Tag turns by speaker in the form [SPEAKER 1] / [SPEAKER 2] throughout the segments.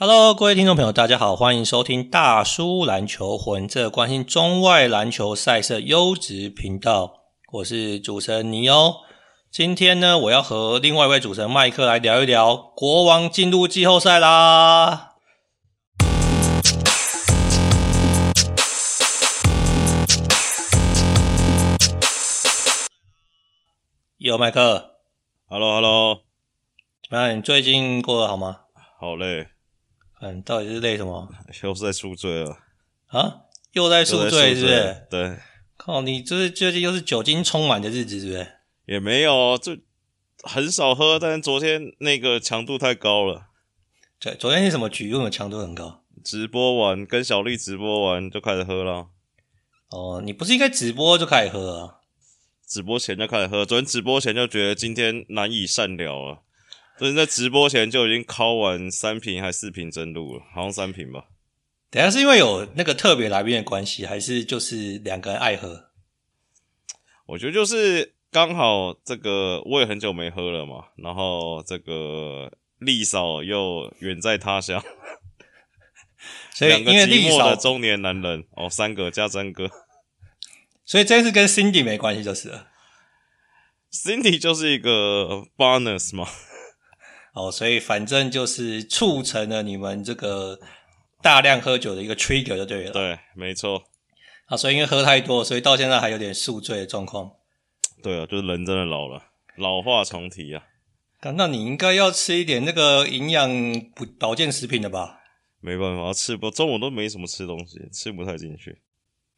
[SPEAKER 1] Hello，各位听众朋友，大家好，欢迎收听大叔篮球魂，这关心中外篮球赛事优质频道。我是主持人尼欧。今天呢，我要和另外一位主持人麦克来聊一聊国王进入季后赛啦。有麦克
[SPEAKER 2] ，Hello，Hello，
[SPEAKER 1] 怎么样？你最近过得好吗？
[SPEAKER 2] 好累。
[SPEAKER 1] 嗯，到底是累什么？
[SPEAKER 2] 又是在宿醉了
[SPEAKER 1] 啊？又在宿醉是不是？
[SPEAKER 2] 对。
[SPEAKER 1] 靠，你就是最近又是酒精充满的日子是不是？
[SPEAKER 2] 也没有，就很少喝，但是昨天那个强度太高了。
[SPEAKER 1] 对，昨天是什么局？为什么强度很高？
[SPEAKER 2] 直播完，跟小丽直播完就开始喝了。
[SPEAKER 1] 哦，你不是应该直播就开始喝啊？
[SPEAKER 2] 直播前就开始喝，昨天直播前就觉得今天难以善了了。所以在直播前就已经敲完三瓶还四瓶真露了，好像三瓶吧。
[SPEAKER 1] 等下是因为有那个特别来宾的关系，还是就是两个人爱喝？
[SPEAKER 2] 我觉得就是刚好这个我也很久没喝了嘛，然后这个丽嫂又远在他乡，
[SPEAKER 1] 所以因为丽嫂
[SPEAKER 2] 的中年男人哦，三个加真哥，
[SPEAKER 1] 所以这次跟 Cindy 没关系就是了。
[SPEAKER 2] Cindy 就是一个 bonus 嘛。
[SPEAKER 1] 哦，所以反正就是促成了你们这个大量喝酒的一个 trigger 就对了。
[SPEAKER 2] 对，没错。
[SPEAKER 1] 啊，所以因为喝太多，所以到现在还有点宿醉的状况。
[SPEAKER 2] 对啊，就是人真的老了，老化重提啊。
[SPEAKER 1] 那你应该要吃一点那个营养补保健食品的吧？
[SPEAKER 2] 没办法，吃不中午都没什么吃东西，吃不太进去。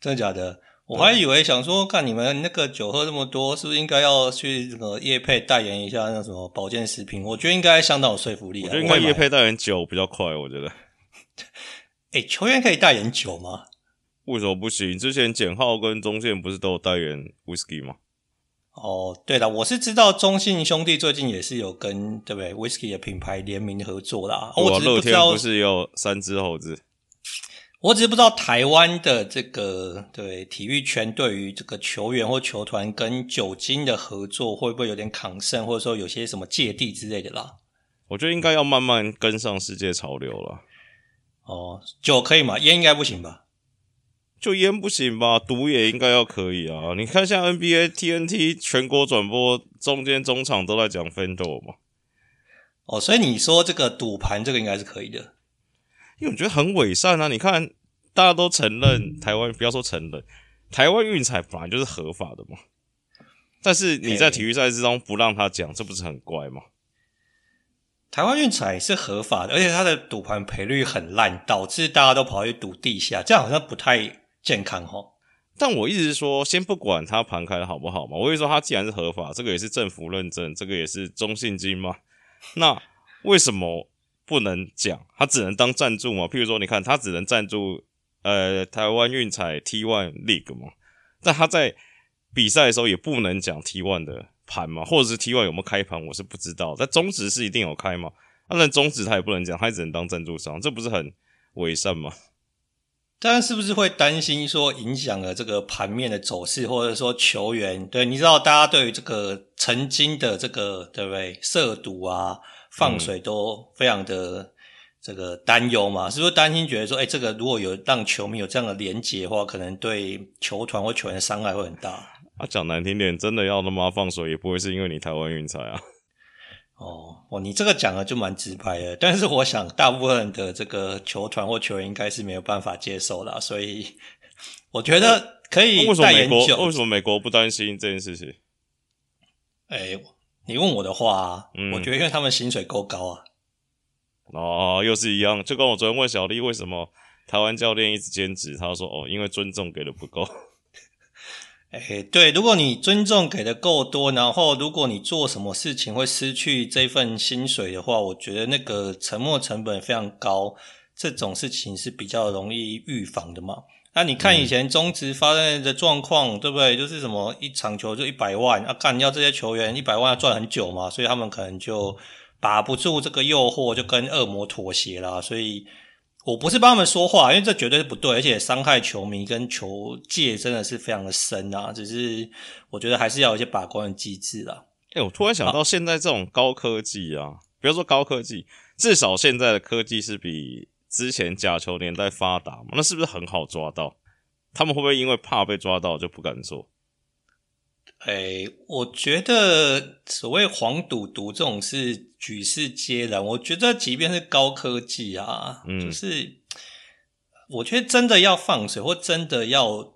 [SPEAKER 1] 真的假的？我还以为想说，看你们那个酒喝这么多，是不是应该要去这个叶配代言一下那什么保健食品？我觉得应该相当有说服力啊。
[SPEAKER 2] 我觉得应该叶配代言酒比较快，我觉得。
[SPEAKER 1] 哎、欸，球员可以代言酒吗？
[SPEAKER 2] 为什么不行？之前简浩跟中信不是都有代言 whisky 吗？
[SPEAKER 1] 哦，对了，我是知道中信兄弟最近也是有跟对不对 whisky 的品牌联名合作啦。
[SPEAKER 2] 我
[SPEAKER 1] 只是不知
[SPEAKER 2] 道乐天不是有三只猴子。
[SPEAKER 1] 我只是不知道台湾的这个对体育圈对于这个球员或球团跟酒精的合作会不会有点抗胜，或者说有些什么芥蒂之类的啦？
[SPEAKER 2] 我觉得应该要慢慢跟上世界潮流了。
[SPEAKER 1] 哦，酒可以吗？烟应该不行吧？
[SPEAKER 2] 就烟不行吧？赌也应该要可以啊！你看像 NBA、TNT 全国转播，中间中场都在讲 FanDuel 嘛。
[SPEAKER 1] 哦，所以你说这个赌盘这个应该是可以的。
[SPEAKER 2] 因为我觉得很伪善啊！你看，大家都承认台湾，不要说承认，台湾运彩本来就是合法的嘛。但是你在体育赛事中不让他讲，这不是很怪吗？
[SPEAKER 1] 台湾运彩是合法的，而且它的赌盘赔率很烂，导致大家都跑去赌地下，这样好像不太健康哦。
[SPEAKER 2] 但我一直说，先不管它盘开的好不好嘛，我会说它既然是合法，这个也是政府认证，这个也是中信金嘛，那为什么？不能讲，他只能当赞助嘛。譬如说，你看，他只能赞助呃台湾运彩 T One League 嘛，但他在比赛的时候也不能讲 T One 的盘嘛，或者是 T One 有没有开盘，我是不知道。但中职是一定有开嘛，那中职他也不能讲，他只能当赞助商，这不是很伪善吗？
[SPEAKER 1] 但是不是会担心说影响了这个盘面的走势，或者说球员？对，你知道大家对于这个曾经的这个对不对涉赌啊？放水都非常的这个担忧嘛，是不是担心觉得说，哎，这个如果有让球迷有这样的连结的话，可能对球团或球员的伤害会很大。
[SPEAKER 2] 啊，讲难听点，真的要他妈放水，也不会是因为你台湾运彩啊。
[SPEAKER 1] 哦，哦，你这个讲的就蛮直白的，但是我想大部分的这个球团或球员应该是没有办法接受啦，所以我觉得可以为什么
[SPEAKER 2] 美国。为什么美国不担心这件事情？
[SPEAKER 1] 哎。你问我的话，啊，嗯，我觉得因为他们薪水够高啊。
[SPEAKER 2] 哦，又是一样，就跟我昨天问小丽为什么台湾教练一直兼职，他说哦，因为尊重给的不够。
[SPEAKER 1] 哎，欸，对，如果你尊重给的够多，然后如果你做什么事情会失去这份薪水的话，我觉得那个沉没成本非常高，这种事情是比较容易预防的嘛。那、啊、你看以前中职发生的状况，嗯、对不对？就是什么一场球就一百万，啊，干要这些球员一百万要赚很久嘛，所以他们可能就把不住这个诱惑，就跟恶魔妥协啦。所以我不是帮他们说话，因为这绝对是不对，而且伤害球迷跟球界真的是非常的深啊。只是我觉得还是要有一些把关的机制啦。
[SPEAKER 2] 哎、欸，我突然想到，现在这种高科技啊，不要说高科技。至少现在的科技是比之前假球年代发达嘛？那是不是很好抓到？他们会不会因为怕被抓到就不敢做？
[SPEAKER 1] 哎、欸，我觉得所谓黄赌毒这种是举世皆然。我觉得即便是高科技啊，嗯，就是我觉得真的要放水或真的要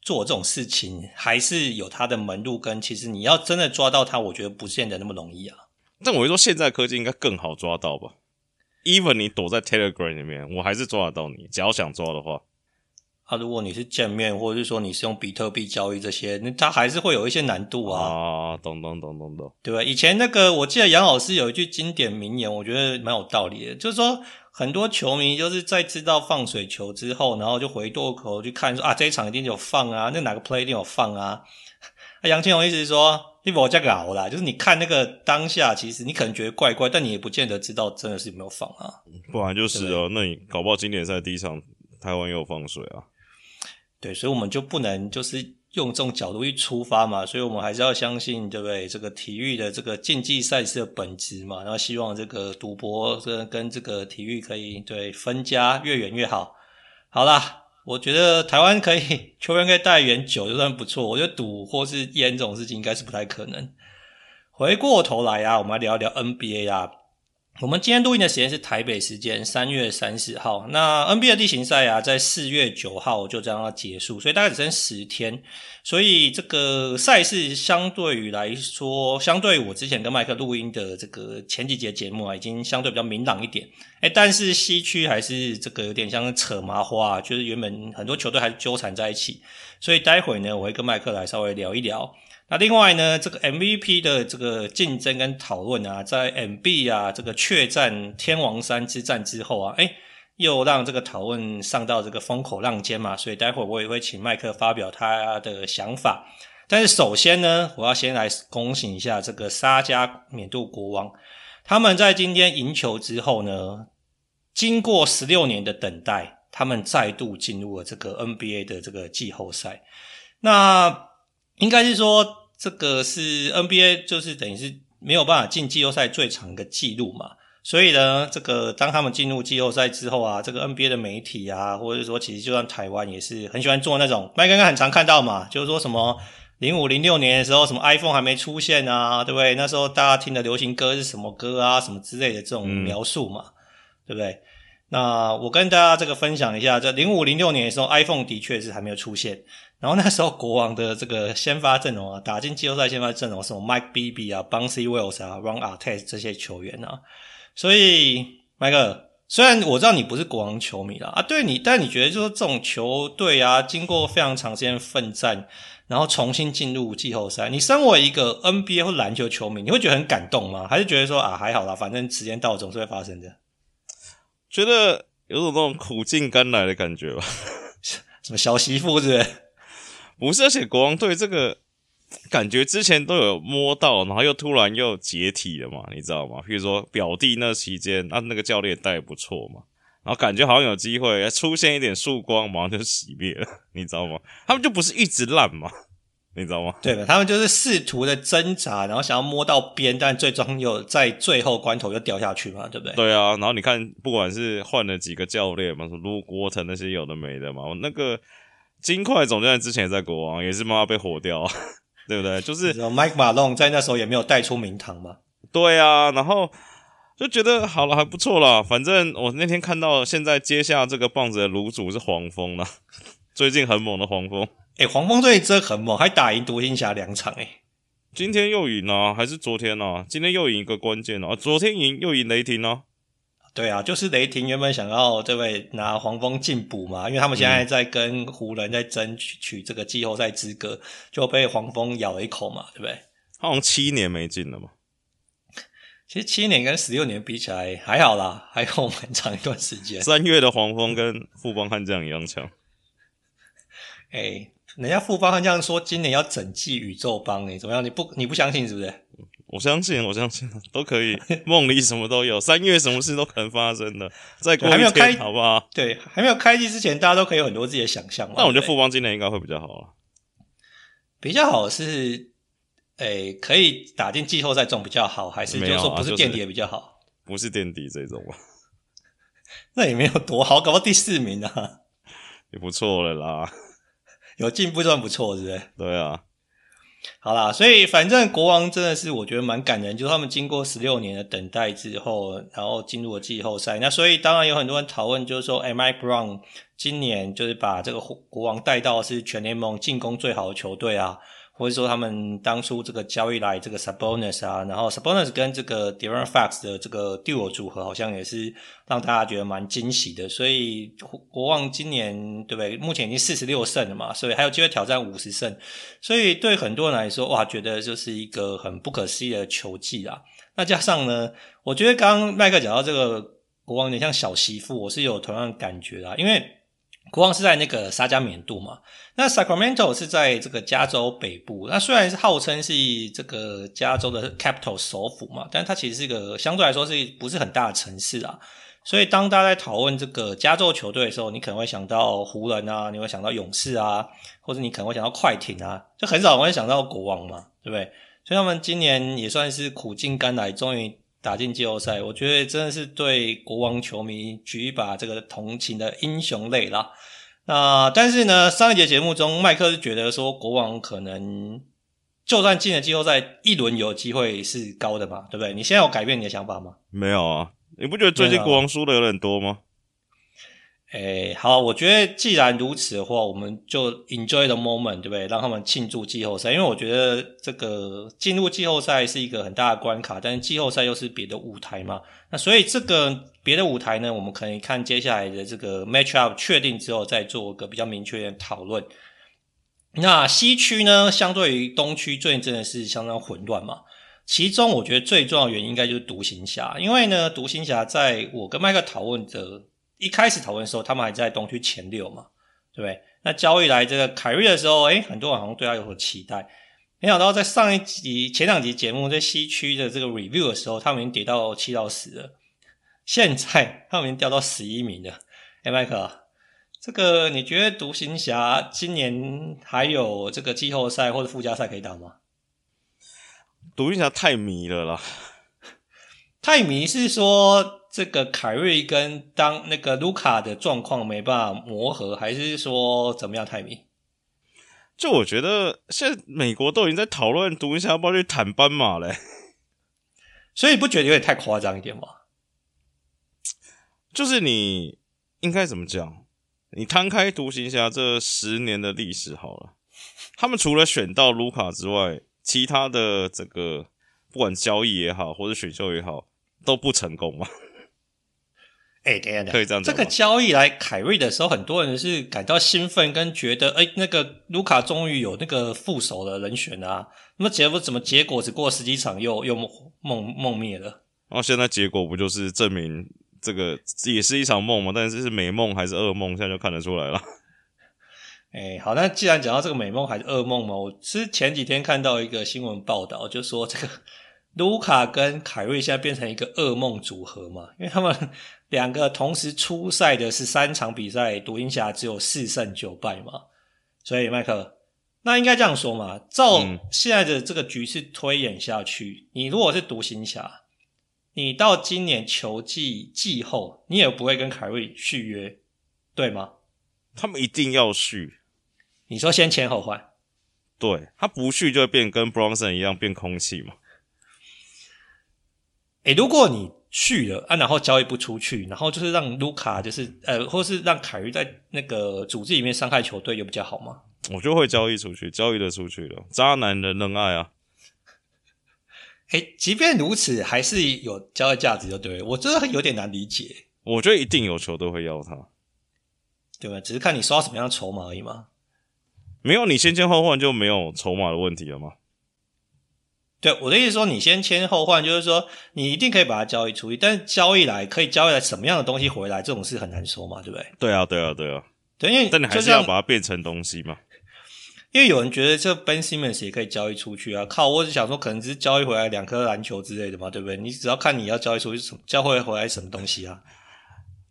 [SPEAKER 1] 做这种事情，还是有它的门路。跟其实你要真的抓到它，我觉得不见得那么容易啊。
[SPEAKER 2] 但我会说，现在科技应该更好抓到吧？Even 你躲在 Telegram 里面，我还是抓得到你。只要想抓的话。
[SPEAKER 1] 啊，如果你是见面，或者是说你是用比特币交易这些，那它还是会有一些难度啊。
[SPEAKER 2] 啊，懂懂懂懂懂，
[SPEAKER 1] 对吧？以前那个，我记得杨老师有一句经典名言，我觉得蛮有道理的，就是说很多球迷就是在知道放水球之后，然后就回过头去看说啊，这一场一定有放啊，那哪个 play 一定有放啊。杨千荣意思是说，你不要这搞啦，就是你看那个当下，其实你可能觉得怪怪，但你也不见得知道真的是有没有放啊。
[SPEAKER 2] 不然就是哦，那你搞不好经典赛第一场台湾又有放水啊。
[SPEAKER 1] 对，所以我们就不能就是用这种角度去出发嘛，所以我们还是要相信，对不对？这个体育的这个竞技赛事的本质嘛，然后希望这个赌博这跟这个体育可以对分家越远越好。好啦，我觉得台湾可以 球员可以带点酒就算不错，我觉得赌或是烟这种事情应该是不太可能。回过头来啊，我们来聊一聊 NBA 啊。我们今天录音的时间是台北时间三月三十号。那 NBA 的例行赛啊，在四月九号就这样要结束，所以大概只剩十天。所以这个赛事相对于来说，相对我之前跟麦克录音的这个前几节节目啊，已经相对比较明朗一点。诶，但是西区还是这个有点像扯麻花，啊就是原本很多球队还是纠缠在一起。所以待会呢，我会跟麦克来稍微聊一聊。那另外呢，这个 MVP 的这个竞争跟讨论啊，在 MB 啊这个确战天王山之战之后啊，诶，又让这个讨论上到这个风口浪尖嘛，所以待会我也会请麦克发表他的想法。但是首先呢，我要先来恭喜一下这个沙加缅度国王，他们在今天赢球之后呢，经过十六年的等待，他们再度进入了这个 NBA 的这个季后赛。那应该是说，这个是 NBA，就是等于是没有办法进季后赛最长的记录嘛。所以呢，这个当他们进入季后赛之后啊，这个 NBA 的媒体啊，或者是说其实就算台湾也是很喜欢做那种，麦刚刚很常看到嘛，就是说什么零五零六年的时候，什么 iPhone 还没出现啊，对不对？那时候大家听的流行歌是什么歌啊，什么之类的这种描述嘛，嗯、对不对？那我跟大家这个分享一下，在零五零六年的时候，iPhone 的确是还没有出现。然后那时候国王的这个先发阵容啊，打进季后赛先发阵容什么 Mike Bibby 啊、Bouncy Wells 啊、Ron Artest 这些球员啊，所以麦克，虽然我知道你不是国王球迷啦，啊，对你，但你觉得就是这种球队啊，经过非常长时间奋战，然后重新进入季后赛，你身为一个 NBA 或篮球球迷，你会觉得很感动吗？还是觉得说啊还好啦，反正时间到总是会发生的？
[SPEAKER 2] 觉得有种那种苦尽甘来的感觉吧？
[SPEAKER 1] 什么小媳妇是不是？
[SPEAKER 2] 不是，而且国王队这个感觉之前都有摸到，然后又突然又解体了嘛，你知道吗？譬如说表弟那期间，那那个教练带也不错嘛，然后感觉好像有机会出现一点曙光，马上就熄灭了，你知道吗？他们就不是一直烂嘛，你知道吗？
[SPEAKER 1] 对吧？他们就是试图的挣扎，然后想要摸到边，但最终又在最后关头又掉下去嘛，对不对？
[SPEAKER 2] 对啊，然后你看，不管是换了几个教练嘛，什么卢国成那些有的没的嘛，我那个。金块总教练之前也在国王，也是慢慢被火掉，对不对？就是
[SPEAKER 1] 麦马龙在那时候也没有带出名堂嘛。
[SPEAKER 2] 对啊，然后就觉得好了，还不错啦。反正我那天看到现在接下这个棒子的炉主是黄蜂啦，最近很猛的黄蜂。
[SPEAKER 1] 诶黄蜂队真很猛，还打赢独行侠两场诶。
[SPEAKER 2] 今天又赢啊？还是昨天啊？今天又赢一个关键啊！昨天赢又赢雷霆啊！
[SPEAKER 1] 对啊，就是雷霆原本想要这位拿黄蜂进补嘛，因为他们现在在跟湖人在争取取这个季后赛资格，就被黄蜂咬了一口嘛，对不对？
[SPEAKER 2] 他好像七年没进了嘛。
[SPEAKER 1] 其实七年跟十六年比起来还好啦，还有很长一段时间。
[SPEAKER 2] 三月的黄蜂跟富邦悍将一样强。
[SPEAKER 1] 哎，人家富邦悍将说今年要整季宇宙帮你怎么样？你不你不相信是不是？
[SPEAKER 2] 我相信，我相信都可以，梦里什么都有，三月什么事都可能发生的。再过一天，还没有开，好不好？
[SPEAKER 1] 对，还没有开季之前，大家都可以有很多自己的想象嘛。
[SPEAKER 2] 那我觉得富邦今年应该会比较好了。
[SPEAKER 1] 比较好是，诶、欸，可以打进季后赛中比较好，还是就是说不是垫底也比较好？
[SPEAKER 2] 不是垫底这种吧？
[SPEAKER 1] 那也没有多好，搞到第四名啊，
[SPEAKER 2] 也不错了啦，
[SPEAKER 1] 有进步算不错，是不是？
[SPEAKER 2] 对啊。
[SPEAKER 1] 好啦，所以反正国王真的是我觉得蛮感人，就是他们经过十六年的等待之后，然后进入了季后赛。那所以当然有很多人讨论，就是说，哎，Mike Brown 今年就是把这个国王带到是全联盟进攻最好的球队啊。或者说他们当初这个交易来这个 Sabonis 啊，然后 Sabonis 跟这个 De'Aaron Fox 的这个 duo 组合，好像也是让大家觉得蛮惊喜的。所以国王今年对不对？目前已经四十六胜了嘛，所以还有机会挑战五十胜。所以对很多人来说，哇，觉得就是一个很不可思议的球技啊。那加上呢，我觉得刚刚麦克讲到这个国王有点像小媳妇，我是有同样感觉啊，因为。国王是在那个沙加缅度嘛，那 Sacramento 是在这个加州北部。那虽然是号称是这个加州的 capital 首府嘛，但它其实是一个相对来说是不是很大的城市啊。所以当大家在讨论这个加州球队的时候，你可能会想到湖人啊，你会想到勇士啊，或者你可能会想到快艇啊，就很少会想到国王嘛，对不对？所以他们今年也算是苦尽甘来，终于。打进季后赛，我觉得真的是对国王球迷举一把这个同情的英雄泪啦。那但是呢，上一节节目中，麦克是觉得说国王可能就算进了季后赛，一轮有机会是高的嘛，对不对？你现在有改变你的想法吗？
[SPEAKER 2] 没有啊，你不觉得最近国王输的有点多吗？
[SPEAKER 1] 诶、欸，好，我觉得既然如此的话，我们就 enjoy the moment，对不对？让他们庆祝季后赛，因为我觉得这个进入季后赛是一个很大的关卡，但是季后赛又是别的舞台嘛。那所以这个别的舞台呢，我们可以看接下来的这个 match up 确定之后，再做一个比较明确的讨论。那西区呢，相对于东区，最近真的是相当混乱嘛。其中我觉得最重要的原因应该就是独行侠，因为呢，独行侠在我跟麦克讨论的。一开始讨论的时候，他们还在东区前六嘛，对不对？那交易来这个凯瑞的时候，诶，很多人好像对他有所期待。没想到在上一集、前两集节目在西区的这个 review 的时候，他们已经跌到七到十了。现在他们已经掉到十一名了。诶，麦克，这个你觉得独行侠今年还有这个季后赛或者附加赛可以打吗？
[SPEAKER 2] 独行侠太迷了啦，
[SPEAKER 1] 太迷是说。这个凯瑞跟当那个卢卡的状况没办法磨合，还是说怎么样？泰米，
[SPEAKER 2] 就我觉得现在美国都已经在讨论独行侠要不要去谈斑马嘞，
[SPEAKER 1] 所以你不觉得有点太夸张一点吗？
[SPEAKER 2] 就是你应该怎么讲？你摊开独行侠这十年的历史好了，他们除了选到卢卡之外，其他的这个不管交易也好，或者选秀也好，都不成功嘛。
[SPEAKER 1] 哎、欸，等一下，
[SPEAKER 2] 可以这样讲。
[SPEAKER 1] 这个交易来凯瑞的时候，很多人是感到兴奋，跟觉得，哎、欸，那个卢卡终于有那个副手的人选啊。那么结果怎么？结果只过十几场又又梦梦梦灭了。
[SPEAKER 2] 然后现在结果不就是证明这个也是一场梦吗？但是是美梦还是噩梦？现在就看得出来了。
[SPEAKER 1] 哎、欸，好，那既然讲到这个美梦还是噩梦嘛，我是前几天看到一个新闻报道，就说这个卢卡跟凯瑞现在变成一个噩梦组合嘛，因为他们。两个同时出赛的是三场比赛，独行侠只有四胜九败嘛，所以麦克，那应该这样说嘛，照现在的这个局势推演下去，嗯、你如果是独行侠，你到今年球季季后，你也不会跟凯瑞续约，对吗？
[SPEAKER 2] 他们一定要续。
[SPEAKER 1] 你说先签后换，
[SPEAKER 2] 对，他不续就会变跟 Bronson 一样变空气嘛。
[SPEAKER 1] 诶、欸，如果你去了啊，然后交易不出去，然后就是让卢卡就是呃，或是让凯瑞在那个组织里面伤害球队，有比较好吗？
[SPEAKER 2] 我就会交易出去，交易的出去了，渣男人人爱啊！
[SPEAKER 1] 哎、欸，即便如此，还是有交易价值，的对。我真的有点难理解。
[SPEAKER 2] 我觉得一定有球队会要他，
[SPEAKER 1] 对吧？只是看你刷什么样的筹码而已嘛。
[SPEAKER 2] 没有，你先签后换就没有筹码的问题了吗？
[SPEAKER 1] 对，我的意思说，你先签后换，就是说你一定可以把它交易出去，但是交易来可以交易来什么样的东西回来，这种事很难说嘛，对不对？
[SPEAKER 2] 对啊，对啊，对啊。
[SPEAKER 1] 对，因为
[SPEAKER 2] 但你还是要把它变成东西嘛。
[SPEAKER 1] 因为有人觉得这 Ben Simmons 也可以交易出去啊，靠，我只想说，可能只是交易回来两颗篮球之类的嘛，对不对？你只要看你要交易出去什么，交易回来什么东西啊，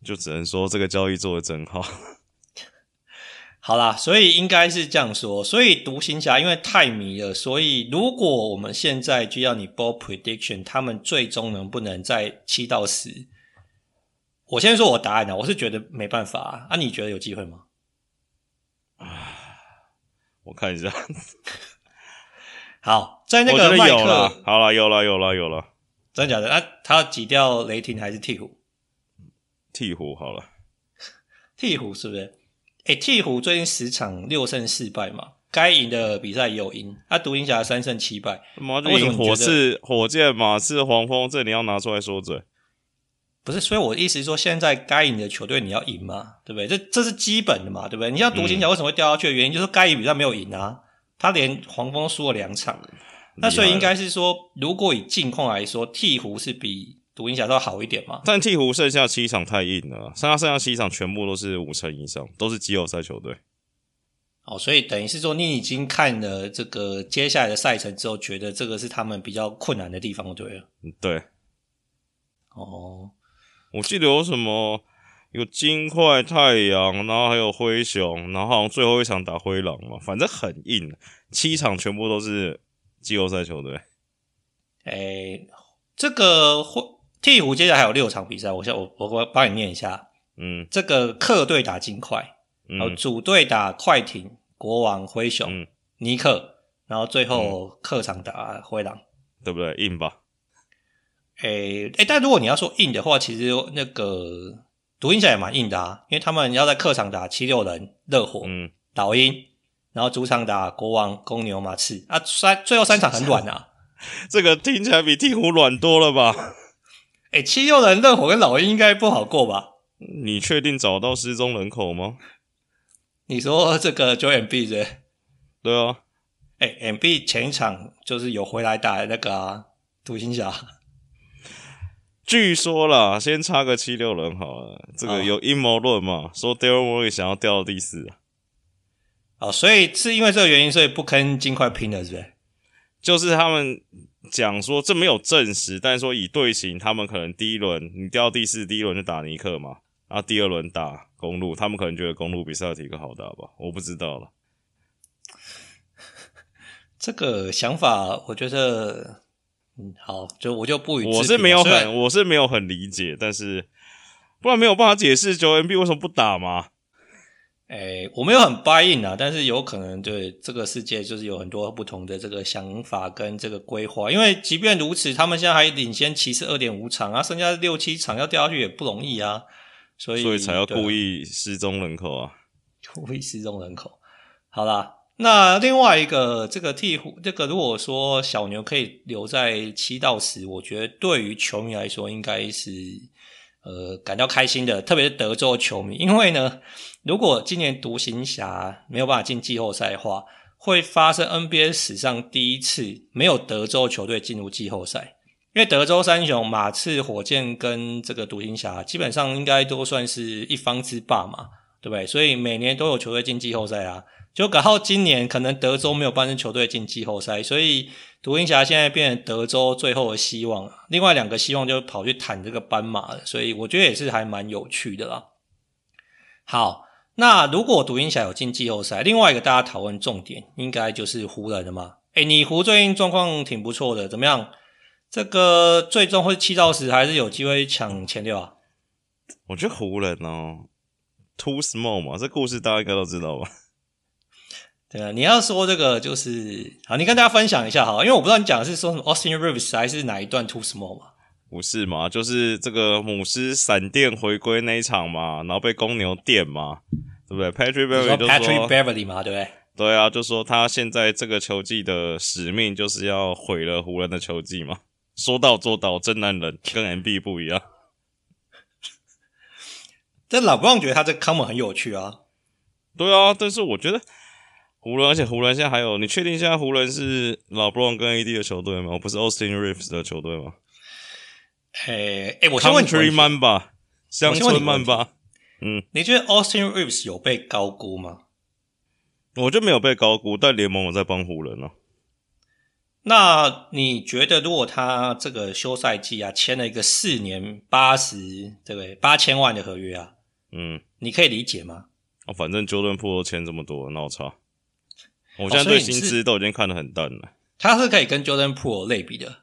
[SPEAKER 2] 就只能说这个交易做的真好。
[SPEAKER 1] 好啦，所以应该是这样说。所以独行侠因为太迷了，所以如果我们现在就要你 bold prediction，他们最终能不能在七到十？我先说我答案啊，我是觉得没办法啊。啊你觉得有机会吗？
[SPEAKER 2] 啊，我看一下。
[SPEAKER 1] 好，在那个麦克，
[SPEAKER 2] 好了，有了，有了，有了，
[SPEAKER 1] 真的假的？啊，他要挤掉雷霆还是鹈鹕？
[SPEAKER 2] 鹈鹕好了，
[SPEAKER 1] 鹈鹕是不是？哎、鹈，鹕最近十场六胜四败嘛，该赢的比赛也有赢。啊，独行侠三胜七败，
[SPEAKER 2] 妈就赢火刺、火箭、马刺、黄蜂，这你要拿出来说嘴？
[SPEAKER 1] 不是，所以我的意思是说，现在该赢的球队你要赢嘛，对不对？这这是基本的嘛，对不对？你像独行侠为什么会掉下去的原因，嗯、就是该赢比赛没有赢啊。他连黄蜂输了两场，那所以应该是说，如果以近况来说，鹈鹕是比独行侠都好一点嘛？
[SPEAKER 2] 但鹈鹕剩下七场太硬了，剩下剩下七场全部都是五成以上，都是季后赛球队。
[SPEAKER 1] 哦，所以等于是说，你已经看了这个接下来的赛程之后，觉得这个是他们比较困难的地方，对了。
[SPEAKER 2] 对。
[SPEAKER 1] 哦，
[SPEAKER 2] 我记得有什么？有金块、太阳，然后还有灰熊，然后好像最后一场打灰狼嘛，反正很硬，七场全部都是季后赛球队。
[SPEAKER 1] 哎，这个灰鵜鹕接下来还有六场比赛，我先我我我帮你念一下。
[SPEAKER 2] 嗯，
[SPEAKER 1] 这个客队打金块，然后主队打快艇、国王、灰熊、嗯、尼克，然后最后客场打灰狼，
[SPEAKER 2] 对不对？硬吧？
[SPEAKER 1] 诶诶，但如果你要说硬的话，其实那个。独行侠也蛮硬的啊，因为他们要在客场打七六人、热火、嗯、老鹰，然后主场打国王、公牛、马刺啊，三最后三场很软啊。
[SPEAKER 2] 这个听起来比鹈鹕软多了吧？
[SPEAKER 1] 哎、欸，七六人、热火跟老鹰应该不好过吧？
[SPEAKER 2] 你确定找到失踪人口吗？
[SPEAKER 1] 你说这个 Joel Embiid 是？
[SPEAKER 2] 对啊，
[SPEAKER 1] 哎、欸、，Embiid 前一场就是有回来打那个啊，独行侠。
[SPEAKER 2] 据说啦，先插个七六人好了。这个有阴谋论嘛？哦、说 Daryl Morey 想要掉到第四啊。
[SPEAKER 1] 哦，所以是因为这个原因，所以不跟金块拼了，是不是？
[SPEAKER 2] 就是他们讲说这没有证实，但是说以队形，他们可能第一轮你掉到第四，第一轮就打尼克嘛，然后第二轮打公路，他们可能觉得公路比塞尔提克好打吧？我不知道了。
[SPEAKER 1] 这个想法，我觉得。嗯，好，就我就不予。
[SPEAKER 2] 我是没有很，我是没有很理解，但是不然没有办法解释九 N B 为什么不打吗？
[SPEAKER 1] 诶、欸，我没有很 buy in 啊，但是有可能对这个世界就是有很多不同的这个想法跟这个规划。因为即便如此，他们现在还领先骑士二点五场啊，剩下六七场要掉下去也不容易啊，所以
[SPEAKER 2] 所以才要故意失踪人口啊，
[SPEAKER 1] 故意失踪人口。好啦。那另外一个这个鵜鹕，这个如果说小牛可以留在七到十，我觉得对于球迷来说应该是呃感到开心的，特别是德州球迷，因为呢，如果今年独行侠没有办法进季后赛的话，会发生 NBA 史上第一次没有德州球队进入季后赛，因为德州三雄马刺、火箭跟这个独行侠基本上应该都算是一方之霸嘛，对不对？所以每年都有球队进季后赛啊。就搞好今年，可能德州没有半支球队进季后赛，所以独行侠现在变成德州最后的希望。另外两个希望就跑去谈这个斑马了，所以我觉得也是还蛮有趣的啦。好，那如果独行侠有进季后赛，另外一个大家讨论重点应该就是湖人了嘛？诶，你湖最近状况挺不错的，怎么样？这个最终会七到十，还是有机会抢前六啊？
[SPEAKER 2] 我觉得湖人哦，too small 嘛，这故事大家应该都知道吧？
[SPEAKER 1] 对啊，你要说这个就是好，你跟大家分享一下哈，因为我不知道你讲的是说什么 Austin Rivers 还是哪一段 Too Small 嘛？
[SPEAKER 2] 不是嘛？就是这个母狮闪电回归那一场嘛，然后被公牛电嘛，对不对？Patrick Beverly 就说
[SPEAKER 1] Patrick Beverly 嘛，对不对？
[SPEAKER 2] 对啊，就说他现在这个球季的使命就是要毁了湖人的球季嘛，说到做到，真男人跟 MB 不一样。
[SPEAKER 1] 但老布朗觉得他这个 comment 很有趣啊。
[SPEAKER 2] 对啊，但是我觉得。湖人，而且湖人现在还有，你确定现在湖人是老布朗跟 AD 的球队吗？不是 Austin Reeves 的球队吗？
[SPEAKER 1] 诶诶，我先问你
[SPEAKER 2] ，Country Man 吧，乡村曼巴。嗯，
[SPEAKER 1] 你觉得 Austin Reeves 有被高估吗？
[SPEAKER 2] 我就没有被高估，但联盟我在帮湖人啊。
[SPEAKER 1] 那你觉得，如果他这个休赛季啊，签了一个四年八十，对不对？八千万的合约啊，
[SPEAKER 2] 嗯，
[SPEAKER 1] 你可以理解吗？
[SPEAKER 2] 哦，反正 Jordan Poole 签这么多，那我操！我现在对薪资都已经看得很淡了。
[SPEAKER 1] 他是可以跟 Jordan Poole 类比的。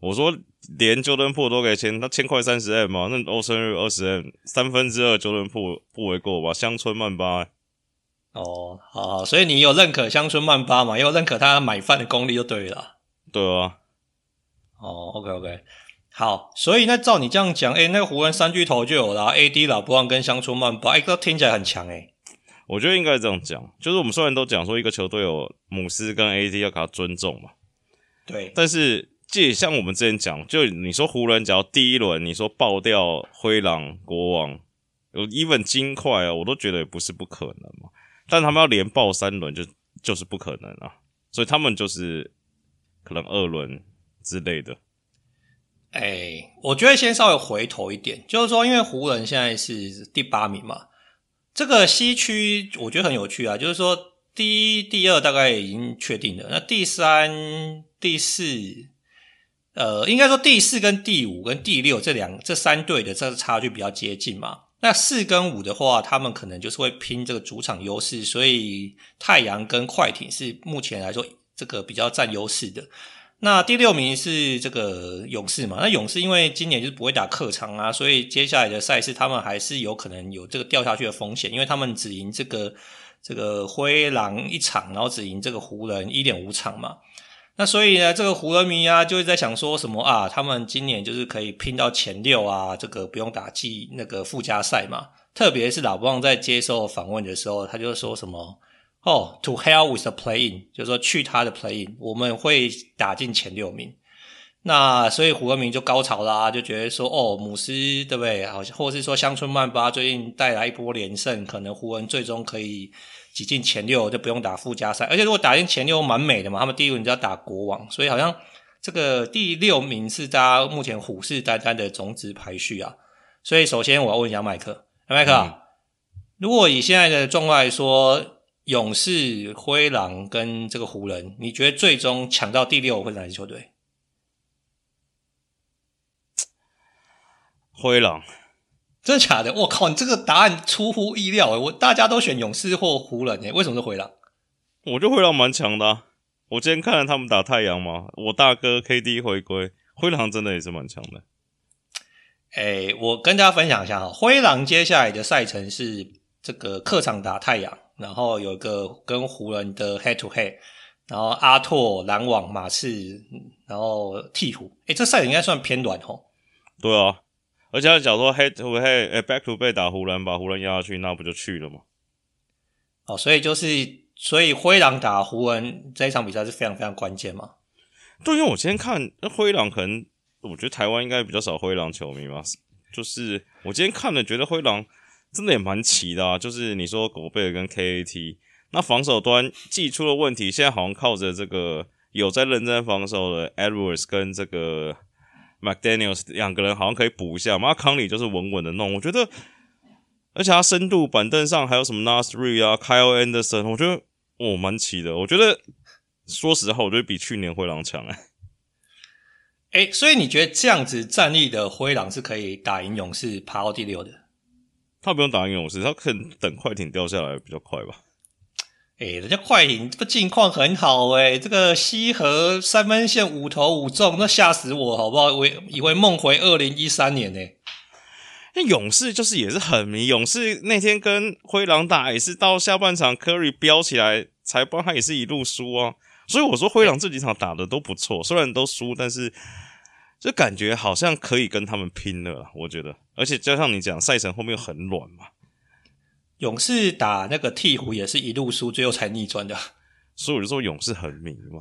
[SPEAKER 2] 我说连 Jordan Poole 都可以签，他签快三十 M 嘛，那 Austin Reaves 二十 M，三分之二 Jordan Poole 不为过吧？乡村曼巴、欸。
[SPEAKER 1] 哦，好，好，所以你有认可乡村曼巴嘛？也有认可他买饭的功力就对了。
[SPEAKER 2] 对啊。
[SPEAKER 1] 哦，OK OK，好，所以那照你这样讲，诶、欸、那个湖人三巨头就有了，AD、老布朗跟乡村曼巴，哎、欸，都听起来很强诶、欸、
[SPEAKER 2] 我觉得应该这样讲，就是我们虽然都讲说一个球队有姆斯跟 AD 要给他尊重嘛，
[SPEAKER 1] 对，
[SPEAKER 2] 但是这像我们之前讲，就你说湖人只要第一轮你说爆掉灰狼、国王，有 even 金块啊，我都觉得也不是不可能嘛。但他们要连爆三轮，就就是不可能啊，所以他们就是可能二轮之类的。
[SPEAKER 1] 哎、欸，我觉得先稍微回头一点，就是说，因为湖人现在是第八名嘛，这个西区我觉得很有趣啊，就是说第一、第二大概已经确定了，那第三、第四，呃，应该说第四跟第五跟第六这两这三队的这个差距比较接近嘛。那四跟五的话，他们可能就是会拼这个主场优势，所以太阳跟快艇是目前来说这个比较占优势的。那第六名是这个勇士嘛？那勇士因为今年就是不会打客场啊，所以接下来的赛事他们还是有可能有这个掉下去的风险，因为他们只赢这个这个灰狼一场，然后只赢这个湖人一点五场嘛。那所以呢，这个湖人迷啊，就会在想说什么啊？他们今年就是可以拼到前六啊，这个不用打季那个附加赛嘛。特别是老布朗在接受访问的时候，他就说什么哦、oh,，to hell with the play-in，就是说去他的 play-in，我们会打进前六名。那所以胡文明就高潮啦，就觉得说哦，姆斯对不对？好像或者是说乡村曼巴最近带来一波连胜，可能胡文最终可以。挤进前六就不用打附加赛，而且如果打进前六蛮美的嘛。他们第一轮就要打国王，所以好像这个第六名是大家目前虎视眈眈的种子排序啊。所以首先我要问一下麦克，麦克啊，嗯、如果以现在的状况来说，勇士、灰狼跟这个湖人，你觉得最终抢到第六会是哪支球队？
[SPEAKER 2] 灰狼。
[SPEAKER 1] 真的假的？我靠！你这个答案出乎意料诶，我大家都选勇士或湖人诶，为什么是灰狼？
[SPEAKER 2] 我觉得灰狼蛮强的啊。我今天看了他们打太阳嘛，我大哥 KD 回归，灰狼真的也是蛮强的。
[SPEAKER 1] 哎，我跟大家分享一下哈，灰狼接下来的赛程是这个客场打太阳，然后有一个跟湖人的 head to head，然后阿拓、篮网、马刺，然后鹈鹕。诶，这赛程应该算偏软吼。
[SPEAKER 2] 对啊。而且，假如说 head to head，哎，back to back 打湖人，把湖人压下去，那不就去了吗？
[SPEAKER 1] 哦，所以就是，所以灰狼打湖人这一场比赛是非常非常关键嘛。
[SPEAKER 2] 对，因为我今天看那灰狼，可能我觉得台湾应该比较少灰狼球迷嘛。就是我今天看了，觉得灰狼真的也蛮齐的啊。就是你说狗贝尔跟 KAT，那防守端既出了问题，现在好像靠着这个有在认真防守的 Edwards 跟这个。McDaniels 两个人好像可以补一下，马康里就是稳稳的弄，我觉得，而且他深度板凳上还有什么 Naz Reid 啊，Kyle Anderson，我觉得哦蛮齐的。我觉得说实话，我觉得比去年灰狼强哎。
[SPEAKER 1] 哎，所以你觉得这样子战力的灰狼是可以打赢勇士，爬到第六的？
[SPEAKER 2] 他不用打赢勇士，他可能等快艇掉下来比较快吧。
[SPEAKER 1] 哎，人家快艇这个近况很好哎，这个西河三分线五投五中，那吓死我好不好？我以为梦回二零一三年呢。
[SPEAKER 2] 那勇士就是也是很迷，勇士那天跟灰狼打也是到下半场，Curry 飙起来才帮他也是一路输啊。所以我说灰狼这几场打的都不错，虽然都输，但是就感觉好像可以跟他们拼了。我觉得，而且加上你讲赛程后面又很软嘛。
[SPEAKER 1] 勇士打那个鹈鹕也是一路输，最后才逆转的，
[SPEAKER 2] 所以我就说勇士很迷嘛。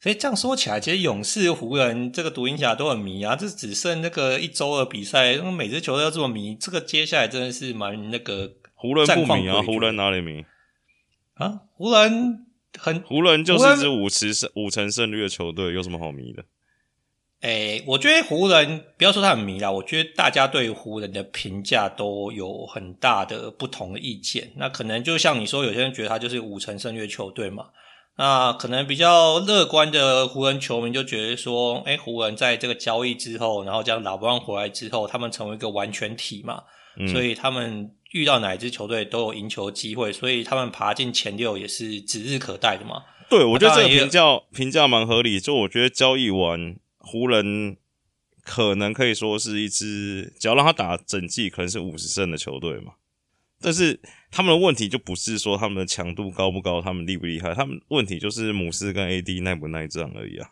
[SPEAKER 1] 所以这样说起来，其实勇士、湖人这个独行侠都很迷啊。这只剩那个一周的比赛，每支球队都这么迷，这个接下来真的是蛮那个。
[SPEAKER 2] 湖人不迷啊？湖人哪里迷
[SPEAKER 1] 啊？湖人很
[SPEAKER 2] 湖人就是一支五成胜五成胜率的球队，有什么好迷的？
[SPEAKER 1] 诶、欸，我觉得湖人不要说他很迷啦，我觉得大家对湖人的评价都有很大的不同的意见。那可能就像你说，有些人觉得他就是五成胜率球队嘛，那可能比较乐观的湖人球迷就觉得说，哎，湖人在这个交易之后，然后将老布朗回来之后，他们成为一个完全体嘛，嗯、所以他们遇到哪一支球队都有赢球机会，所以他们爬进前六也是指日可待的嘛。
[SPEAKER 2] 对，我觉得这个评价评价蛮合理。就我觉得交易完湖人可能可以说是一支，只要让他打整季，可能是五十胜的球队嘛。但是他们的问题就不是说他们的强度高不高，他们厉不厉害，他们问题就是姆斯跟 AD 耐不耐战而已啊。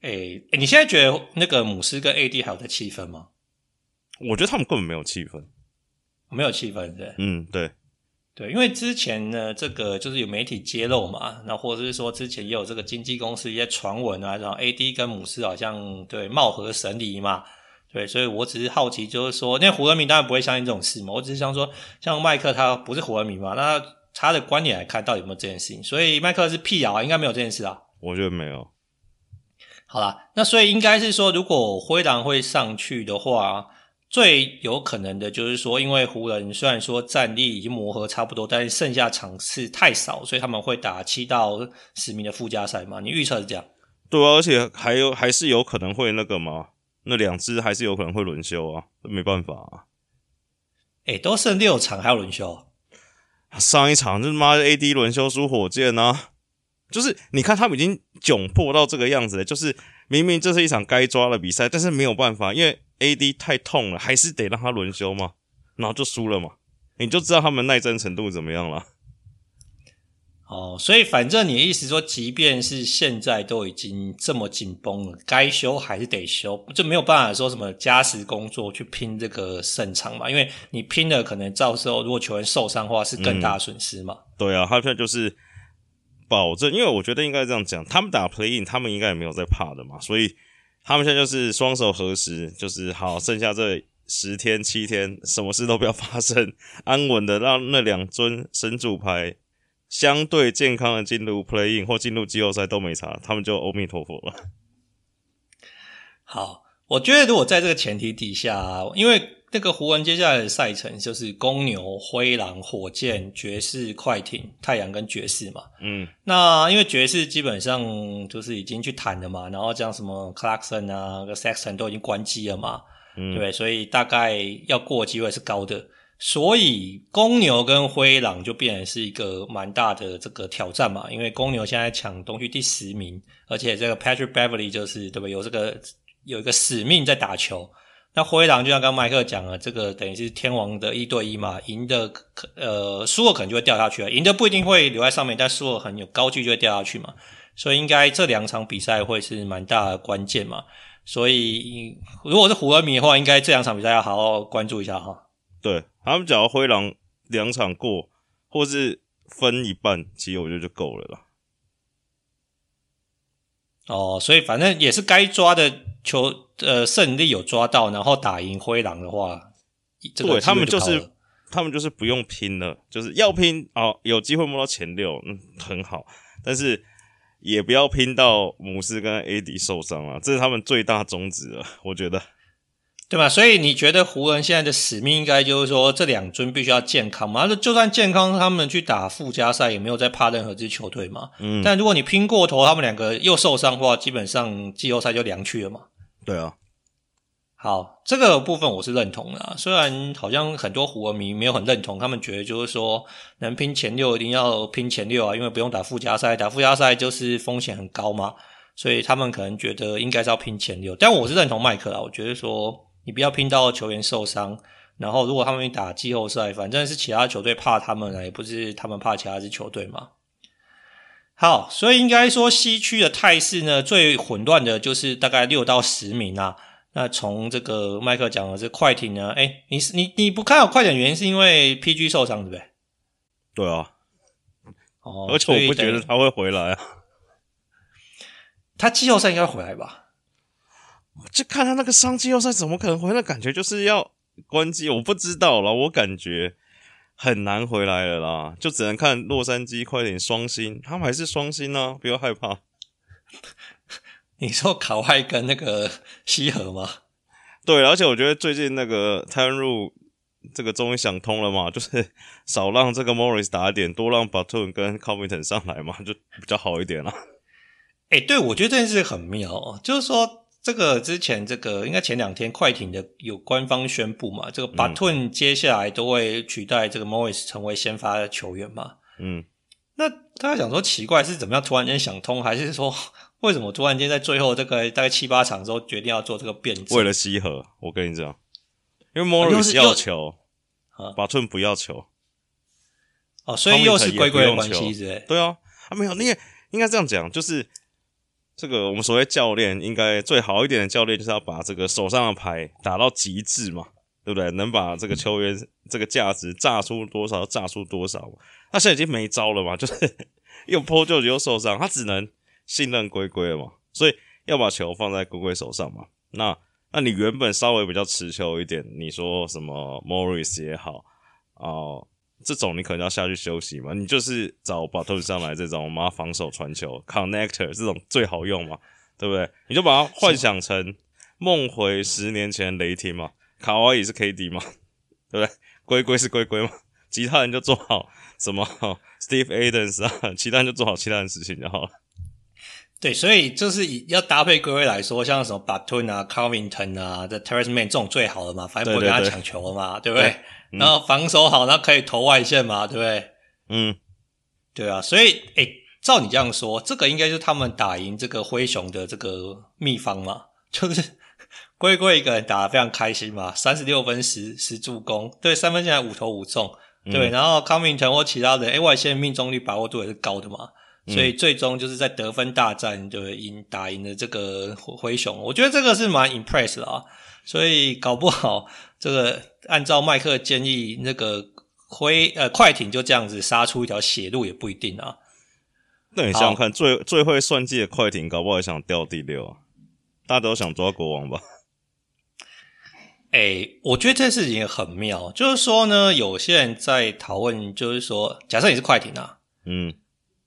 [SPEAKER 1] 哎、欸欸、你现在觉得那个姆斯跟 AD 还有在气氛吗？
[SPEAKER 2] 我觉得他们根本没有气氛，
[SPEAKER 1] 没有气氛，对，
[SPEAKER 2] 嗯，对，
[SPEAKER 1] 对，因为之前呢，这个就是有媒体揭露嘛，那或者是说之前也有这个经纪公司一些传闻啊，然后 AD 跟姆斯好像对貌合神离嘛。对，所以我只是好奇，就是说，那胡文明当然不会相信这种事嘛。我只是想说，像麦克他不是胡文明嘛，那他的观点来看，到底有没有这件事情？所以麦克是辟谣啊，应该没有这件事啊。
[SPEAKER 2] 我觉得没有。
[SPEAKER 1] 好啦，那所以应该是说，如果灰狼会上去的话，最有可能的就是说，因为湖人虽然说战力已经磨合差不多，但是剩下场次太少，所以他们会打七到十名的附加赛嘛？你预测是这样？
[SPEAKER 2] 对啊，而且还有还是有可能会那个嘛。那两支还是有可能会轮休啊，没办法啊。
[SPEAKER 1] 哎、欸，都剩六场还要轮休？
[SPEAKER 2] 上一场就是妈的 AD 轮休输火箭啊！就是你看他们已经窘迫到这个样子了，就是明明这是一场该抓的比赛，但是没有办法，因为 AD 太痛了，还是得让他轮休嘛，然后就输了嘛，你就知道他们耐战程度怎么样了。
[SPEAKER 1] 哦，所以反正你的意思说，即便是现在都已经这么紧绷了，该休还是得休，就没有办法说什么加时工作去拼这个胜场嘛？因为你拼了，可能到时候如果球员受伤的话，是更大的损失嘛、嗯。对
[SPEAKER 2] 啊，他现在就是保证，因为我觉得应该这样讲，他们打 play in，他们应该也没有在怕的嘛，所以他们现在就是双手合十，就是好，剩下这十天七天，什么事都不要发生，安稳的让那两尊神主牌。相对健康的进入 playing 或进入季后赛都没差，他们就阿弥陀佛了。
[SPEAKER 1] 好，我觉得如果在这个前提底下，因为那个湖人接下来的赛程就是公牛、灰狼、火箭、爵士、快艇、太阳跟爵士嘛。嗯，那因为爵士基本上就是已经去谈了嘛，然后像什么 Clarkson 啊、Saxton 都已经关机了嘛，嗯，对，所以大概要过机会是高的。所以公牛跟灰狼就变成是一个蛮大的这个挑战嘛，因为公牛现在抢东区第十名，而且这个 Patrick Beverly 就是对不对？有这个有一个使命在打球。那灰狼就像刚刚麦克讲了，这个等于是天王的一对一嘛，赢的可呃输了可能就会掉下去了，赢的不一定会留在上面，但输了很有高距就会掉下去嘛。所以应该这两场比赛会是蛮大的关键嘛。所以如果是湖人迷的话，应该这两场比赛要好好关注一下哈。
[SPEAKER 2] 对，他们只要灰狼两场过，或是分一半，其实我觉得就够了啦。
[SPEAKER 1] 哦，所以反正也是该抓的球，呃，胜利有抓到，然后打赢灰狼的话，这个、
[SPEAKER 2] 对他们就是他们就是不用拼了，就是要拼哦，有机会摸到前六，嗯，很好，但是也不要拼到姆斯跟 AD 受伤啊，这是他们最大宗旨了，我觉得。
[SPEAKER 1] 对吧？所以你觉得湖人现在的使命应该就是说，这两尊必须要健康嘛？那就算健康，他们去打附加赛也没有在怕任何支球队嘛。嗯。但如果你拼过头，他们两个又受伤的话，基本上季后赛就凉去了嘛。
[SPEAKER 2] 对啊。
[SPEAKER 1] 好，这个部分我是认同的啊。虽然好像很多湖人迷没有很认同，他们觉得就是说，能拼前六一定要拼前六啊，因为不用打附加赛，打附加赛就是风险很高嘛。所以他们可能觉得应该是要拼前六。但我是认同麦克啊，我觉得说。你不要拼到球员受伤，然后如果他们打季后赛，反正是其他球队怕他们啊，也不是他们怕其他支球队嘛。好，所以应该说西区的态势呢，最混乱的就是大概六到十名啊。那从这个麦克讲的这快艇呢，哎，你是你你不看好快艇，原因是因为 PG 受伤，对不对？
[SPEAKER 2] 对啊。哦，而且我不觉得他会回来啊。
[SPEAKER 1] 他季后赛应该回来吧？
[SPEAKER 2] 就看他那个伤季后赛怎么可能回来？感觉就是要关机，我不知道了，我感觉很难回来了啦，就只能看洛杉矶快点双星，他们还是双星呢，不要害怕。
[SPEAKER 1] 你说卡外跟那个西河吗？
[SPEAKER 2] 对，而且我觉得最近那个 Tyronn Lue 这个终于想通了嘛，就是少让这个 Morris 打一点，多让 Batum 跟 Covington 上来嘛，就比较好一点了。
[SPEAKER 1] 哎、欸，对，我觉得这件事很妙，就是说这个之前这个应该前两天快艇的有官方宣布嘛，这个 Batum 接下来都会取代这个 Morris 成为先发的球员嘛。
[SPEAKER 2] 嗯，
[SPEAKER 1] 那大家想说奇怪是怎么样突然间想通，还是说为什么突然间在最后这个大概七八场之后决定要做这个变阵？
[SPEAKER 2] 为了西河，我跟你讲。因为 Morris 要球，啊，Batum 不要球，
[SPEAKER 1] 哦，所以又是龟龟的关系，是
[SPEAKER 2] 对啊，啊没有，你也应该这样讲，就是这个我们所谓教练应该最好一点的教练，就是要把这个手上的牌打到极致嘛，对不对？能把这个球员这个价值炸出多少，炸出多少。他现在已经没招了嘛，就是 又破旧又受伤，他只能信任龟龟了嘛，所以要把球放在龟龟手上嘛，那。那你原本稍微比较持球一点，你说什么 Morris 也好哦、呃，这种你可能要下去休息嘛。你就是找 Batum 上来这种嘛，防守传球 connector 这种最好用嘛，对不对？你就把它幻想成梦回十年前雷霆嘛，卡哇伊是 KD 嘛，对不对？龟龟是龟龟嘛，其他人就做好什么 Steve Adams 啊，其他人就做好其他人的事情就好了。
[SPEAKER 1] 对，所以就是以要搭配归位来说，像什么 Batum 啊、Covington 啊、The Terance Mann 这种最好的嘛，反正不会跟他抢球了嘛，对不对？对，然后防守好，那可以投外线嘛，对不对？
[SPEAKER 2] 嗯，
[SPEAKER 1] 对啊，所以诶，照你这样说，这个应该就是他们打赢这个灰熊的这个秘方嘛，就是龟龟一个人打得非常开心嘛，三十六分十十助攻，对，三分线还五投五中，对，嗯、然后 Covington 或其他的，诶外线命中率把握度也是高的嘛。所以最终就是在得分大战就赢打赢了这个灰熊，我觉得这个是蛮 impress 的啊。所以搞不好这个按照麦克建议，那个灰呃快艇就这样子杀出一条血路也不一定啊。
[SPEAKER 2] 那你想想看，最最会算计的快艇，搞不好也想掉第六啊？大家都想抓国王吧？
[SPEAKER 1] 哎、欸，我觉得这事情很妙，就是说呢，有些人在讨论，就是说，假设你是快艇啊，
[SPEAKER 2] 嗯。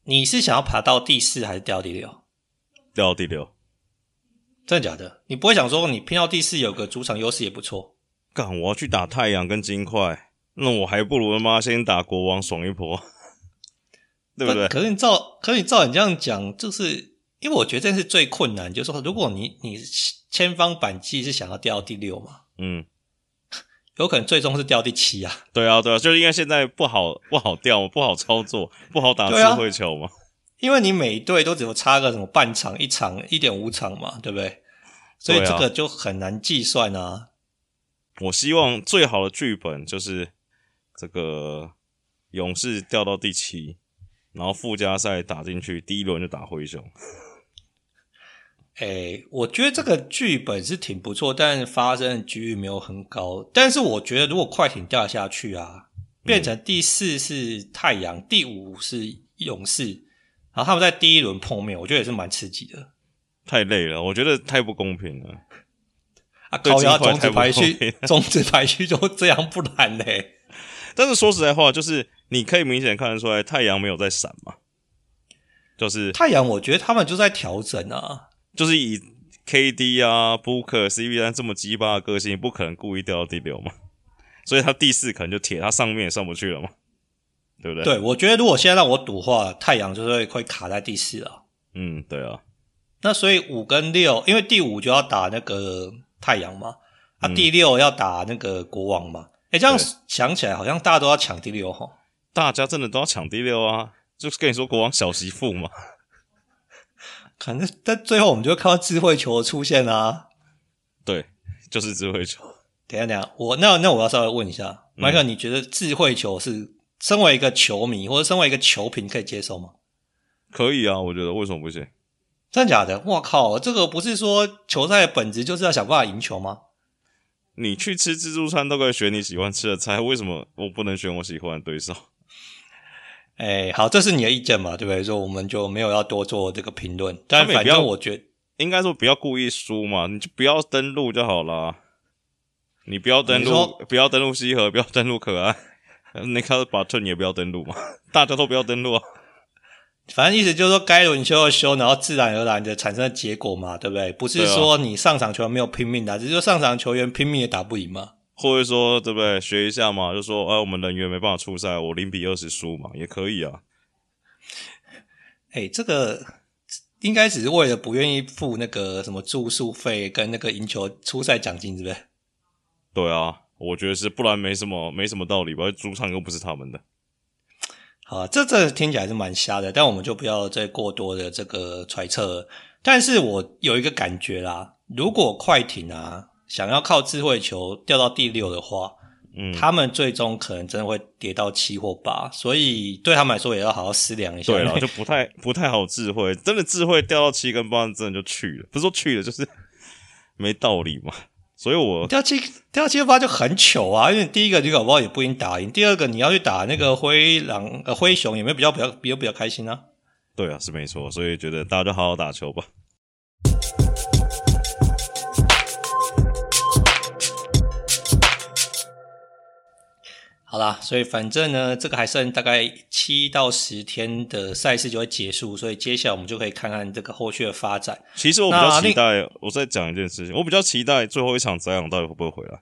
[SPEAKER 1] 你是想要爬到第四还是掉第六？
[SPEAKER 2] 掉第六，
[SPEAKER 1] 真的假的？你不会想说你拼到第四有个主场优势也不错？
[SPEAKER 2] 干，我要去打太阳跟金块，那我还不如他妈先打国王爽一波，对不对？
[SPEAKER 1] 可是你照，可是你照你这样讲，就是因为我觉得这是最困难，就是说如果你你千方百计是想要掉到第六嘛，
[SPEAKER 2] 嗯。
[SPEAKER 1] 有可能最终是掉第七啊！
[SPEAKER 2] 对啊，对啊，就是因为现在不好不好掉，不好操作，不好打智慧球嘛。
[SPEAKER 1] 因为你每队都只有差个什么半场、一场、一点五场嘛，对不对？所以这个就很难计算啊。
[SPEAKER 2] 我希望最好的剧本就是这个勇士掉到第七，然后附加赛打进去，第一轮就打灰熊。
[SPEAKER 1] 诶，我觉得这个剧本是挺不错，但发生的几率没有很高。但是我觉得，如果快艇掉下去啊，变成第四是太阳，嗯、第五是勇士，然后他们在第一轮碰面，我觉得也是蛮刺激的。
[SPEAKER 2] 太累了，我觉得太不公平了。
[SPEAKER 1] 啊，靠呀，种子排序，种子排序就这样，不然嘞。
[SPEAKER 2] 但是说实在话，就是你可以明显看得出来，太阳没有在闪嘛。就是
[SPEAKER 1] 太阳，我觉得他们就在调整啊。
[SPEAKER 2] 就是以 KD 啊、Booker、CP3 这么鸡巴的个性，不可能故意掉到第六嘛，所以他第四可能就铁，他上面也上不去了嘛，对不对？
[SPEAKER 1] 对，我觉得如果现在让我赌话，太阳就是会会卡在第四啊。
[SPEAKER 2] 嗯，对啊。
[SPEAKER 1] 那所以五跟六，因为第五就要打那个太阳嘛，啊，第六要打那个国王嘛。哎、嗯、这样想起来好像大家都要抢第六哈。
[SPEAKER 2] 大家真的都要抢第六啊，就是跟你说国王小媳妇嘛。
[SPEAKER 1] 可能但最后我们就会看到智慧球的出现啊，
[SPEAKER 2] 对，就是智慧球。
[SPEAKER 1] 等一下，等一下，我那那我要稍微问一下，麦、嗯、克，你觉得智慧球是身为一个球迷或者身为一个球评可以接受吗？
[SPEAKER 2] 可以啊，我觉得为什么不行？
[SPEAKER 1] 真的假的？我靠，这个不是说球赛的本质就是要想办法赢球吗？
[SPEAKER 2] 你去吃自助餐都可以选你喜欢吃的菜，为什么我不能选我喜欢的对手？
[SPEAKER 1] 哎、欸，好，这是你的意见嘛，对不对？说我们就没有要多做这个评论，但反正我觉得
[SPEAKER 2] 应该说不要故意输嘛，你就不要登录就好了。你不要登录，不要登录西河，不要登录可爱，那个 Batum 也不要登录嘛，大家都不要登录啊。
[SPEAKER 1] 反正意思就是说，该轮休就休，然后自然而然的产生的结果嘛，对不对？不是说你上场球员没有拼命打，只是说上场球员拼命也打不赢嘛。
[SPEAKER 2] 或者说对不对？学一下嘛，就说哎，我们人员没办法出赛，我零比二十输嘛，也可以啊。
[SPEAKER 1] 哎、欸，这个应该只是为了不愿意付那个什么住宿费跟那个赢球出赛奖金，是不是？
[SPEAKER 2] 对啊，我觉得是，不然没什么没什么道理吧？主场又不是他们的。
[SPEAKER 1] 好，这这听起来是蛮瞎的，但我们就不要再过多的这个揣测了。但是我有一个感觉啦，如果快艇啊想要靠智慧球掉到第六的话，嗯，他们最终可能真的会跌到七或八，所以对他们来说也要好好思量一下。
[SPEAKER 2] 对了，就不太不太好智慧，真的智慧掉到七跟八，真的就去了，不是说去了，就是 没道理嘛。所以我
[SPEAKER 1] 掉七掉七八就很糗啊！因为第一个你搞不好也不一定打赢，第二个你要去打那个灰狼呃灰熊，有没有比较比较比较比较开心啊？
[SPEAKER 2] 对啊，是没错。所以觉得大家就好好打球吧。
[SPEAKER 1] 好啦，所以反正呢，这个还剩大概七到十天的赛事就会结束，所以接下来我们就可以看看这个后续的发展。
[SPEAKER 2] 其实我比较期待，我再讲一件事情，我比较期待最后一场宰养到底会不会回来？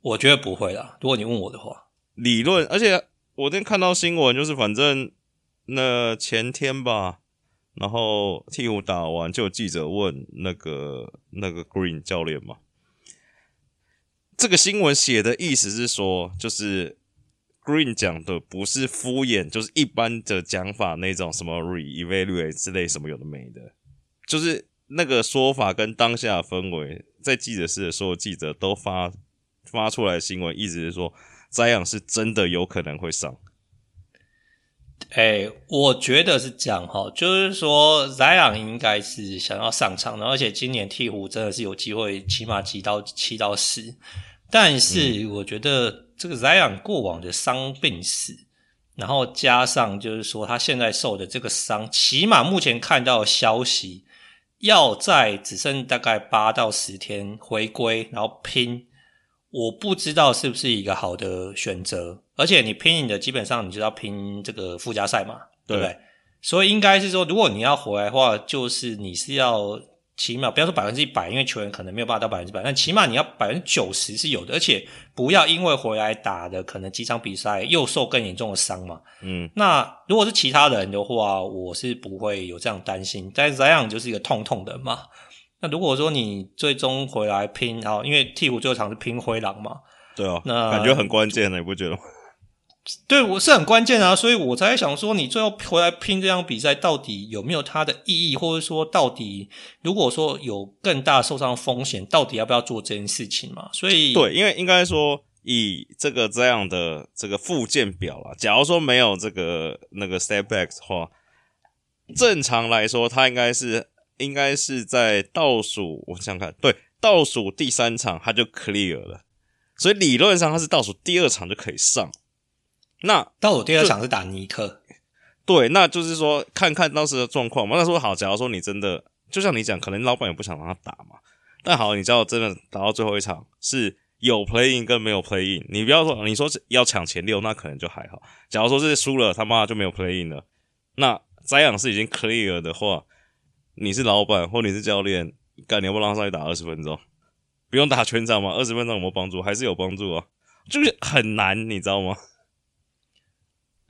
[SPEAKER 1] 我觉得不会啦。如果你问我的话，
[SPEAKER 2] 理论，而且我今天看到新闻，就是反正那前天吧，然后鵜鹕打完就有记者问那个那个 Green 教练嘛。这个新闻写的意思是说，就是 Green 讲的不是敷衍，就是一般的讲法那种什么 re-evaluate 之类什么有的没的，就是那个说法跟当下的氛围，在记者室的所有记者都发发出来的新闻，意思是说 Zion 是真的有可能会上。
[SPEAKER 1] 哎，我觉得是这样哈，就是说 Zion 应该是想要上场的，而且今年鹈鹕真的是有机会，起码挤到七到十。但是我觉得这个 Zion 过往的伤病史，然后加上就是说他现在受的这个伤，起码目前看到的消息，要在只剩大概八到十天回归，然后拼，我不知道是不是一个好的选择。而且你拼你的，基本上你就要拼这个附加赛嘛，对不对？所以应该是说，如果你要回来的话，就是你是要。起码不要说百分之一百，因为球员可能没有办法到百分之百，但起码你要百分之九十是有的，而且不要因为回来打的可能几场比赛又受更严重的伤嘛。嗯，那如果是其他人的话，我是不会有这样担心。但是这样就是一个痛痛的嘛。那如果说你最终回来拼，然后因为替补最后场是拼灰狼嘛，
[SPEAKER 2] 对啊，那感觉很关键的，你不觉得吗？
[SPEAKER 1] 对，我是很关键啊，所以我才想说，你最后回来拼这场比赛，到底有没有它的意义，或者说，到底如果说有更大受伤风险，到底要不要做这件事情嘛？所以，
[SPEAKER 2] 对，因为应该说，以这个这样的这个复健表啊，假如说没有这个那个 setback 的话，正常来说，他应该是应该是在倒数，我想看，对，倒数第三场他就 clear 了，所以理论上他是倒数第二场就可以上。那
[SPEAKER 1] 但我第二场是打尼克，
[SPEAKER 2] 对，那就是说看看当时的状况嘛。那说好，假如说你真的就像你讲，可能老板也不想让他打嘛。但好，你知道真的打到最后一场是有 playing 跟没有 playing 你不要说你说要抢前六，那可能就还好。假如说是输了，他妈就没有 playing 了。那 Zion 是已经 clear 的话，你是老板或你是教练，干你要不让他上去打二十分钟？不用打全场嘛？二十分钟有没有帮助？还是有帮助啊？就是很难，你知道吗？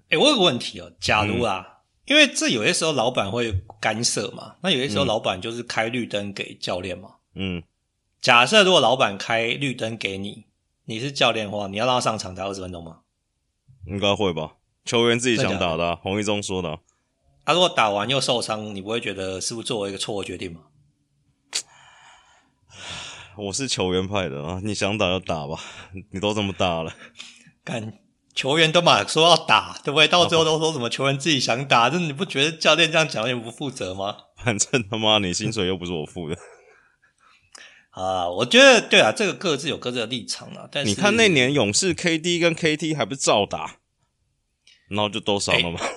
[SPEAKER 1] 诶、欸、我有个问题哦，假如啊，嗯、因为这有些时候老板会干涉嘛，那有些时候老板就是开绿灯给教练嘛。嗯，假设如果老板开绿灯给你，你是教练的话，你要让他上场打二十分钟吗？
[SPEAKER 2] 应该会吧，球员自己想打的、啊，洪一中说的、啊。
[SPEAKER 1] 他、啊、如果打完又受伤，你不会觉得是不是做了一个错误决定吗？
[SPEAKER 2] 我是球员派的啊，你想打就打吧，你都这么大了，
[SPEAKER 1] 干。球员都嘛说要打，对不对？到最后都说什么球员自己想打，这你不觉得教练这样讲有点不负责吗？
[SPEAKER 2] 反正他妈你薪水又不是我付的。
[SPEAKER 1] 啊，我觉得对啊，这个各自有各自的立场啊。但是
[SPEAKER 2] 你看那年勇士 KD 跟 KT 还不是照打，然后就都伤了嘛、欸，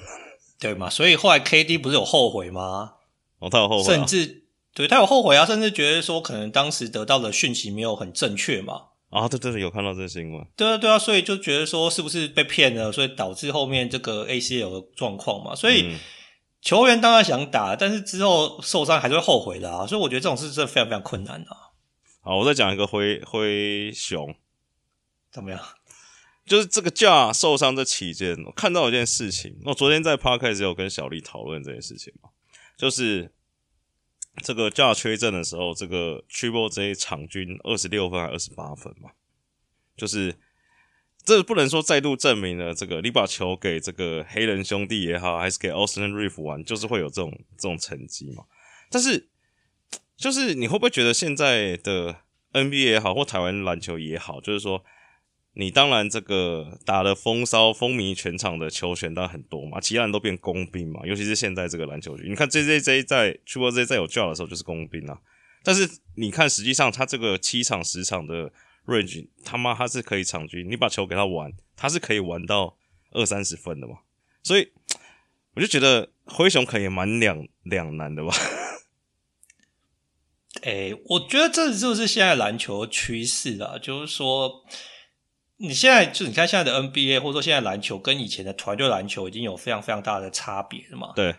[SPEAKER 1] 对嘛？所以后来 KD 不是有后悔吗？
[SPEAKER 2] 哦，他有后悔、啊，
[SPEAKER 1] 甚至对他有后悔啊，甚至觉得说可能当时得到的讯息没有很正确嘛。
[SPEAKER 2] 啊，对对对，有看到这个新闻。
[SPEAKER 1] 对啊，对啊，所以就觉得说是不是被骗了，所以导致后面这个 ACL 的状况嘛。所以、嗯、球员当然想打，但是之后受伤还是会后悔的啊。所以我觉得这种事真的非常非常困难啊。
[SPEAKER 2] 好，我再讲一个灰灰熊
[SPEAKER 1] 怎么样？
[SPEAKER 2] 就是这个 Ja 受伤这期间，我看到一件事情。我昨天在 Podcast 有跟小丽讨论这件事情嘛，就是这个 Ja 缺阵的时候，这个 Triple J 场均二十六分还二十八分嘛，就是这不能说再度证明了这个你把球给这个黑人兄弟也好，还是给 Austin Reef 玩，就是会有这种这种成绩嘛。但是就是你会不会觉得现在的 NBA 也好，或台湾篮球也好，就是说。你当然这个打的风骚风靡全场的球权当然很多嘛，其他人都变工兵嘛，尤其是现在这个篮球局，你看 J J J 在 Triple J 在有 Ja 的时候就是工兵啊，但是你看实际上他这个七场十场的 range，他妈他是可以场均，你把球给他玩，他是可以玩到二三十分的嘛，所以我就觉得灰熊可以蛮两 两难的吧。
[SPEAKER 1] 诶、我觉得这就是现在篮球趋势啦，就是说。你现在就你看现在的 NBA，或者说现在篮球跟以前的团队篮球已经有非常非常大的差别了嘛？
[SPEAKER 2] 对。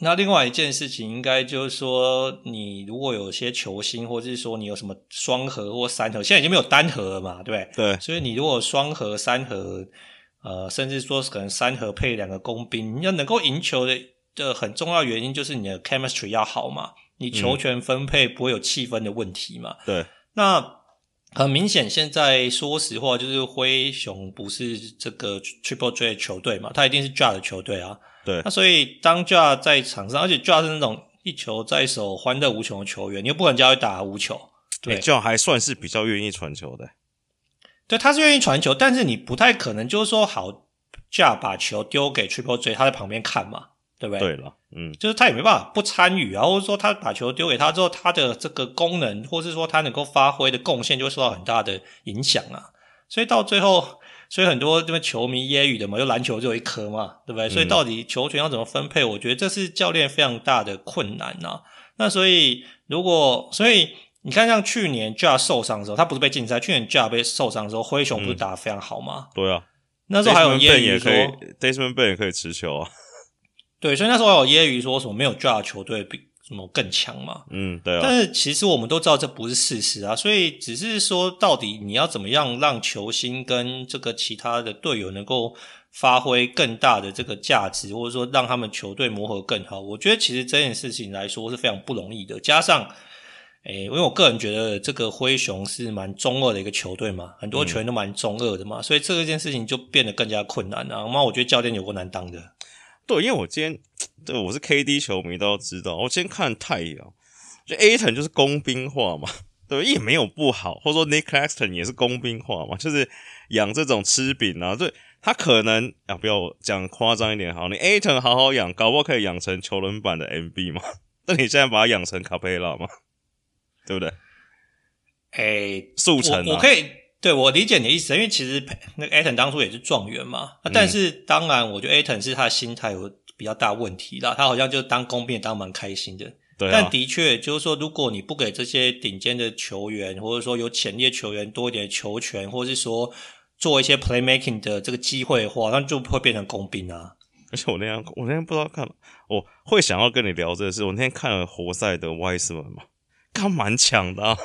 [SPEAKER 1] 那另外一件事情，应该就是说，你如果有些球星，或者是说你有什么双核或三核，现在已经没有单核了嘛？对不对？
[SPEAKER 2] 对。
[SPEAKER 1] 所以你如果双核、三核，呃，甚至说可能三核配两个工兵，你要能够赢球的的很重要原因就是你的 chemistry 要好嘛，你球权分配不会有气氛的问题嘛？
[SPEAKER 2] 嗯、对。
[SPEAKER 1] 那。很明显，现在说实话，就是灰熊不是这个 Triple J 的球队嘛，他一定是 Ja 的球队啊。
[SPEAKER 2] 对。
[SPEAKER 1] 那所以当 Ja 在场上，而且 Ja 是那种一球在手、欢乐无穷的球员，你又不可能叫他打无球。对。
[SPEAKER 2] Ja 还算是比较愿意传球的。
[SPEAKER 1] 对，他是愿意传球，但是你不太可能就是说，好 Ja 把球丢给 Triple J，他在旁边看嘛。对不对？
[SPEAKER 2] 对了，嗯，
[SPEAKER 1] 就是他也没办法不参与啊，或者说他把球丢给他之后，他的这个功能，或是说他能够发挥的贡献，就会受到很大的影响啊。所以到最后，所以很多这边球迷揶揄的嘛，就篮球只有一颗嘛，对不对？所以到底球权要怎么分配？我觉得这是教练非常大的困难啊。那所以如果，所以你看，像去年 Ja 受伤的时候，他不是被禁赛，去年 Ja 被受伤的时候，灰熊不是打得非常好吗？
[SPEAKER 2] 对啊，
[SPEAKER 1] 那时候还有揶揄说
[SPEAKER 2] ，Desmond Bane 也可以持球啊。
[SPEAKER 1] 对，所以那时候有揶揄说什么没有 Ja 球队比什么更强嘛？
[SPEAKER 2] 嗯，对啊。
[SPEAKER 1] 但是其实我们都知道这不是事实啊，所以只是说到底你要怎么样让球星跟这个其他的队友能够发挥更大的这个价值，或者说让他们球队磨合更好。我觉得其实这件事情来说是非常不容易的。加上，诶，因为我个人觉得这个灰熊是蛮中二的一个球队嘛，很多球员都蛮中二的嘛，嗯、所以这件事情就变得更加困难了。那我觉得教练有过难当的。
[SPEAKER 2] 对，因为我今天对我是 KD 球迷，都要知道，我今天看太阳，就 Ayton 就是工兵化嘛，对，也没有不好，或者说 Nick Claxton 也是工兵化嘛，就是养这种吃饼啊，对，他可能啊，不要讲夸张一点好，你 Ayton 好好养，搞不好可以养成球轮版的 MB 嘛，那你现在把它养成卡佩拉嘛，对不对？
[SPEAKER 1] 诶，
[SPEAKER 2] 速成、啊，
[SPEAKER 1] 我可以。对，我理解你的意思，因为其实那个 Ayton 当初也是状元嘛，嗯、但是当然，我觉得 Ayton 是他的心态有比较大问题啦，他好像就当工兵也当蛮开心的。对、啊，但的确就是说，如果你不给这些顶尖的球员，或者说有潜力的球员多一点球权，或者是说做一些 playmaking 的这个机会的话，那就会变成工兵啊。
[SPEAKER 2] 而且我那天我那天不知道看了，我会想要跟你聊这个事，我那天看了活塞的 Wiseman 嘛，他蛮强的啊。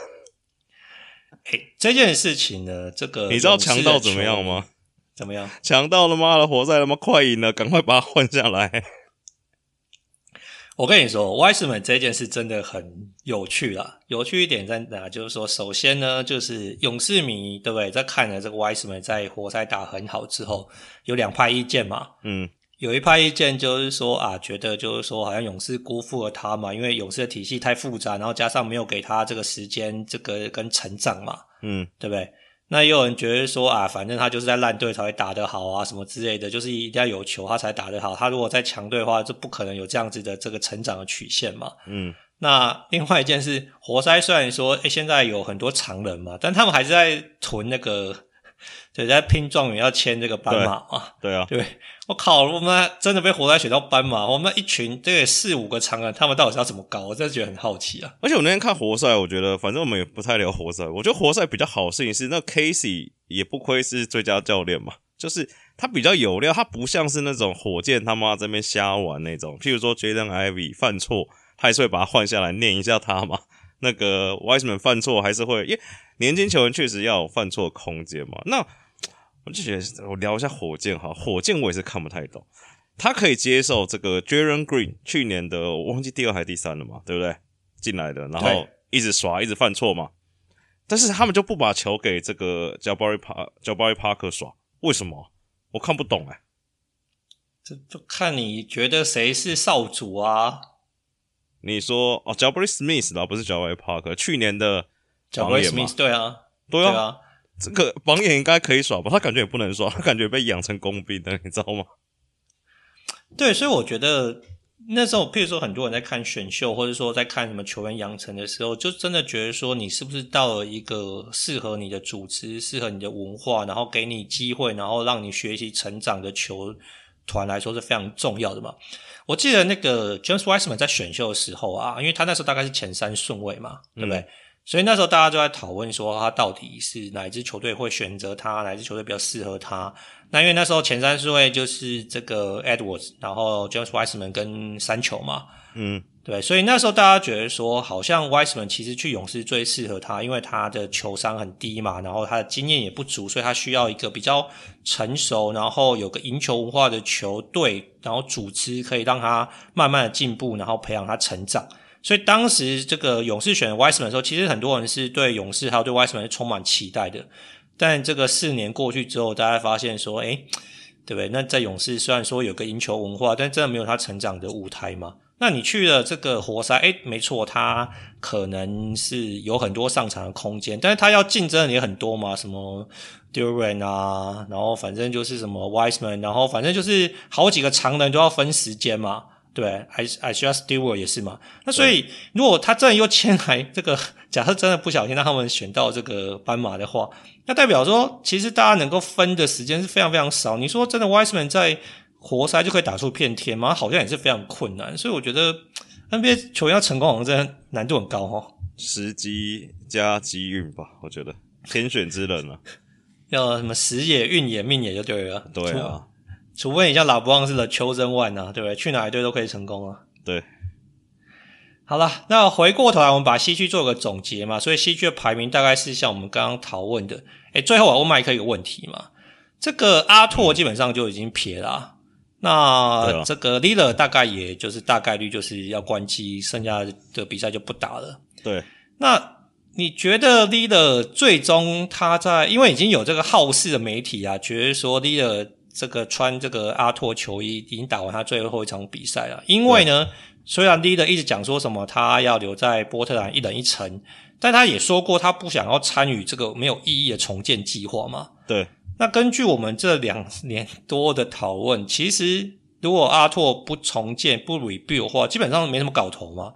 [SPEAKER 1] 欸、这件事情呢，这个
[SPEAKER 2] 你知道强盗怎么样吗？
[SPEAKER 1] 怎么样？
[SPEAKER 2] 强盗他妈的活塞他妈快赢了，赶快把他换下来！
[SPEAKER 1] 我跟你说，Wiseman 这件事真的很有趣啦。有趣一点在哪？就是说，首先呢，就是勇士迷对不对？在看了这个 Wiseman 在活塞打很好之后，有两派意见嘛。嗯。有一派意见就是说啊，觉得就是说好像勇士辜负了他嘛，因为勇士的体系太复杂，然后加上没有给他这个时间，这个跟成长嘛，嗯，对不对？那也有人觉得说啊，反正他就是在烂队才会打得好啊，什么之类的，就是一定要有球他才打得好，他如果在强队的话，就不可能有这样子的这个成长的曲线嘛，嗯。那另外一件事，活塞虽然说诶现在有很多常人嘛，但他们还是在囤那个。对，在拼状元要签这个斑马嘛？
[SPEAKER 2] 对啊，
[SPEAKER 1] 对，我靠，我们真的被活塞选到斑马，我们一群这个四五个长人，他们到底是要怎么搞？我真的觉得很好奇啊！
[SPEAKER 2] 而且我那天看活塞，我觉得反正我们也不太聊活塞，我觉得活塞比较好的事情是，那 Casey 也不亏是最佳教练嘛，就是他比较有料，他不像是那种火箭他妈这边瞎玩那种，譬如说 Jaden Ivey 犯错，他还是会把他换下来念一下他嘛。那个 Wiseman 犯错还是会，因为年轻球员确实要有犯错空间嘛。那我就觉得我聊一下火箭哈，火箭我也是看不太懂，他可以接受这个 Jaren Green 去年的我忘记第二还是第三了嘛，对不对？进来的，然后一直耍，一直犯错嘛。但是他们就不把球给这个 Jabari Park Jabari Parker 耍，为什么？我看不懂哎、欸。
[SPEAKER 1] 这就看你觉得谁是少主啊？
[SPEAKER 2] 你说哦，Jabari Smith 啦，不是 Jabari Parker，去年的
[SPEAKER 1] Jabari Smith 对啊，
[SPEAKER 2] 对啊，对啊，这个榜眼应该可以耍吧？他感觉也不能耍，他感觉被养成工兵的，你知道吗？
[SPEAKER 1] 对，所以我觉得。那时候，譬如说，很多人在看选秀，或者说在看什么球员养成的时候，就真的觉得说，你是不是到了一个适合你的组织、适合你的文化，然后给你机会，然后让你学习成长的球团来说是非常重要的嘛？我记得那个 James Wiseman 在选秀的时候啊，因为他那时候大概是前三顺位嘛，对不对？嗯所以那时候大家就在讨论说，他到底是哪一支球队会选择他，哪一支球队比较适合他？那因为那时候前三顺位就是这个 Edwards，然后 James Wiseman 跟三球嘛，嗯，对。所以那时候大家觉得说，好像 Wiseman 其实去勇士最适合他，因为他的球商很低嘛，然后他的经验也不足，所以他需要一个比较成熟，然后有个赢球文化的球队，然后组织可以让他慢慢的进步，然后培养他成长。所以当时这个勇士选 Wiseman 的时候，其实很多人是对勇士还有对 Wiseman 是充满期待的。但这个四年过去之后，大家发现说，诶，对不对？那在勇士虽然说有个赢球文化，但真的没有他成长的舞台嘛？那你去了这个活塞，诶，没错，他可能是有很多上场的空间，但是他要竞争的也很多嘛，什么 Durant 啊，然后反正就是什么 Wiseman，然后反正就是好几个长人都要分时间嘛。对，Isaiah Stewart 也是嘛。那所以，如果他真的又签来这个，假设真的不小心让他们选到这个斑马的话，那代表说，其实大家能够分的时间是非常非常少。你说真的，Wiseman 在活塞就可以打出片天吗？好像也是非常困难。所以我觉得 NBA 球员要成功，好像真的难度很高哦。
[SPEAKER 2] 时机加机运吧，我觉得天选之人啊，
[SPEAKER 1] 要什么时也运也命也就对了。
[SPEAKER 2] 对啊。
[SPEAKER 1] 除非你像老布朗似的 chosen one 啊，对不对？去哪一队都可以成功啊。
[SPEAKER 2] 对，
[SPEAKER 1] 好了，那回过头来，我们把西区做个总结嘛。所以西区的排名大概是像我们刚刚讨论的。诶，最后我问麦克一个问题嘛。这个阿拓基本上就已经撇了，啊，那这个 Lillard 大概也就是大概率就是要关机，剩下的比赛就不打了。
[SPEAKER 2] 对，
[SPEAKER 1] 那你觉得 Lillard 最终他在，因为已经有这个好事的媒体啊，觉得说 Lillard 这个穿这个阿拓球衣已经打完他最后一场比赛了，因为呢，虽然 Lillard 一直讲说什么他要留在波特兰一人一城，但他也说过他不想要参与这个没有意义的重建计划嘛。
[SPEAKER 2] 对。
[SPEAKER 1] 那根据我们这两年多的讨论，其实如果阿拓不重建不 rebuild 的话，基本上没什么搞头嘛。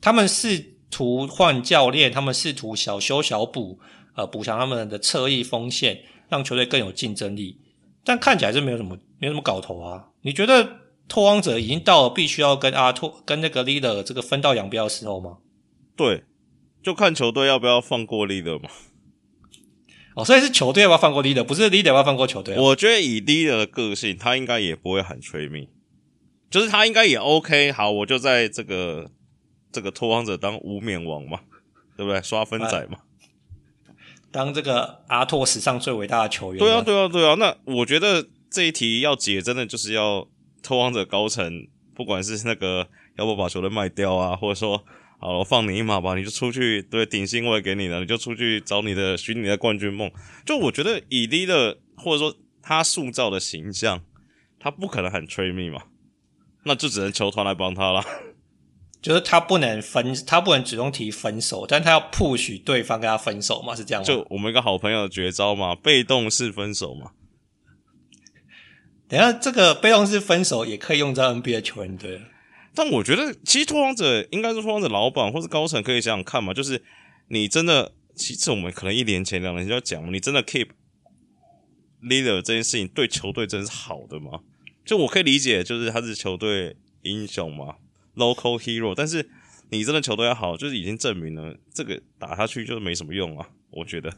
[SPEAKER 1] 他们试图换教练，他们试图小修小补，呃，补强他们的侧翼锋线，让球队更有竞争力。但看起来是没有什么，没有什么搞头啊！你觉得拓荒者已经到了必须要跟阿拓、跟那个 Lillard 这个分道扬镳的时候吗？
[SPEAKER 2] 对，就看球队要不要放过 Lillard 嘛。
[SPEAKER 1] 哦，所以是球队要不要放过 Lillard，不是 leader 要不要放过球队啊。
[SPEAKER 2] 我觉得以 Lillard 的个性，他应该也不会喊 trade me，就是他应该也 OK。好，我就在这个这个拓荒者当无冕王嘛，对不对？刷分仔嘛。
[SPEAKER 1] 当这个阿拓史上最伟大的球员，
[SPEAKER 2] 对啊，对啊，对啊。那我觉得这一题要解，真的就是要拓荒者高层，不管是那个要不把球队卖掉啊，或者说好了放你一马吧，你就出去，对，顶薪我也给你了，你就出去找你的寻你的冠军梦。就我觉得以利的或者说他塑造的形象，他不可能很 trade me 嘛，那就只能球团来帮他了。
[SPEAKER 1] 就是他不能分，他不能主动提分手，但他要 push 对方跟他分手嘛，是这样吗？
[SPEAKER 2] 就我们一个好朋友的绝招嘛，被动式分手嘛。
[SPEAKER 1] 等一下这个被动式分手也可以用在 NBA 球员队，
[SPEAKER 2] 但我觉得其实拓荒者应该是拓荒者老板或是高层可以想想看嘛，就是你真的，其实我们可能一年前两年前就要讲，你真的 keep Lillard 这件事情对球队真是好的吗？就我可以理解，就是他是球队英雄嘛。Local hero，但是你真的球队要好，就是已经证明了这个打下去就是没什么用啊，我觉得。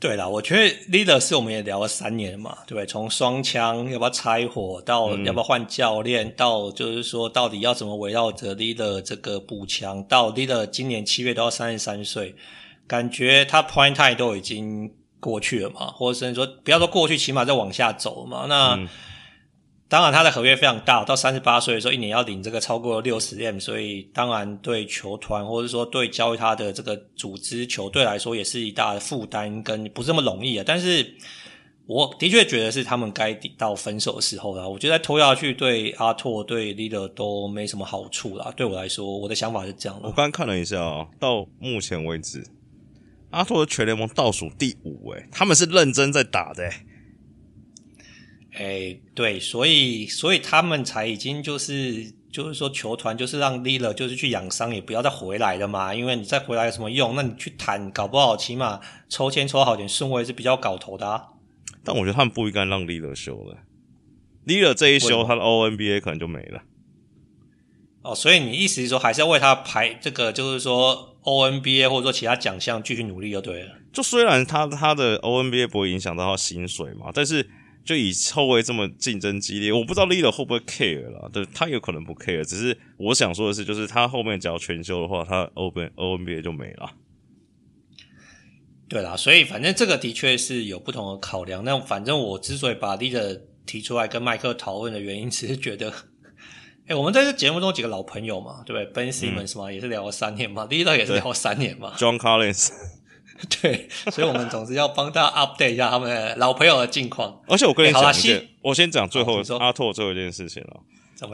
[SPEAKER 1] 对啦，我觉得 leader 是我们也聊了三年嘛，对不对？从双枪要不要拆伙，到要不要换教练，嗯、到就是说到底要怎么围绕着 leader 这个步枪，到 leader 今年七月都要三十三岁，感觉他 Point time 都已经过去了嘛，或者是说不要说过去，起码在往下走嘛。那、嗯当然，他的合约非常大，到三十八岁的时候，一年要领这个超过六十 M，所以当然对球团或者说对教育他的这个组织球队来说，也是一大的负担，跟不是那么容易啊。但是我的确觉得是他们该到分手的时候了。我觉得拖下去，对阿拓、对 Leader 都没什么好处啦。对我来说，我的想法是这样的。
[SPEAKER 2] 我刚看了一下啊，到目前为止，阿拓的全联盟倒数第五，诶，他们是认真在打的，诶。
[SPEAKER 1] 哎、欸，对，所以所以他们才已经就是就是说球团就是让 Lillard 就是去养伤，也不要再回来了嘛。因为你再回来有什么用？那你去谈，搞不好起码抽签抽好点顺位是比较搞头的啊。
[SPEAKER 2] 但我觉得他们不应该让 Lillard 休了，Lillard 这一休，他的 O N B A 可能就没了。
[SPEAKER 1] 哦，所以你意思是说还是要为他排这个，就是说 O N B A 或者说其他奖项继续努力就对了。
[SPEAKER 2] 就虽然他他的 O N B A 不会影响到他薪水嘛，但是。就以后卫这么竞争激烈，我不知道 Lillard 会不会 care 啦，对，他有可能不 care，只是我想说的是，就是他后面只要全休的话，他 O N O N B A 就没了。
[SPEAKER 1] 对啦，所以反正这个的确是有不同的考量。那反正我之所以把 Lillard 提出来跟麦克讨论的原因，只是觉得，哎，我们在这节目中几个老朋友嘛，对不对？Ben Simmons 嘛，嗯、也是聊了三年嘛，Lillard 也是聊了三年嘛
[SPEAKER 2] ，John Collins。
[SPEAKER 1] 对，所以我们总是要帮他 update 一下他们老朋友的近况。
[SPEAKER 2] 而且我跟你讲我先讲最后阿拓最后一件事情了。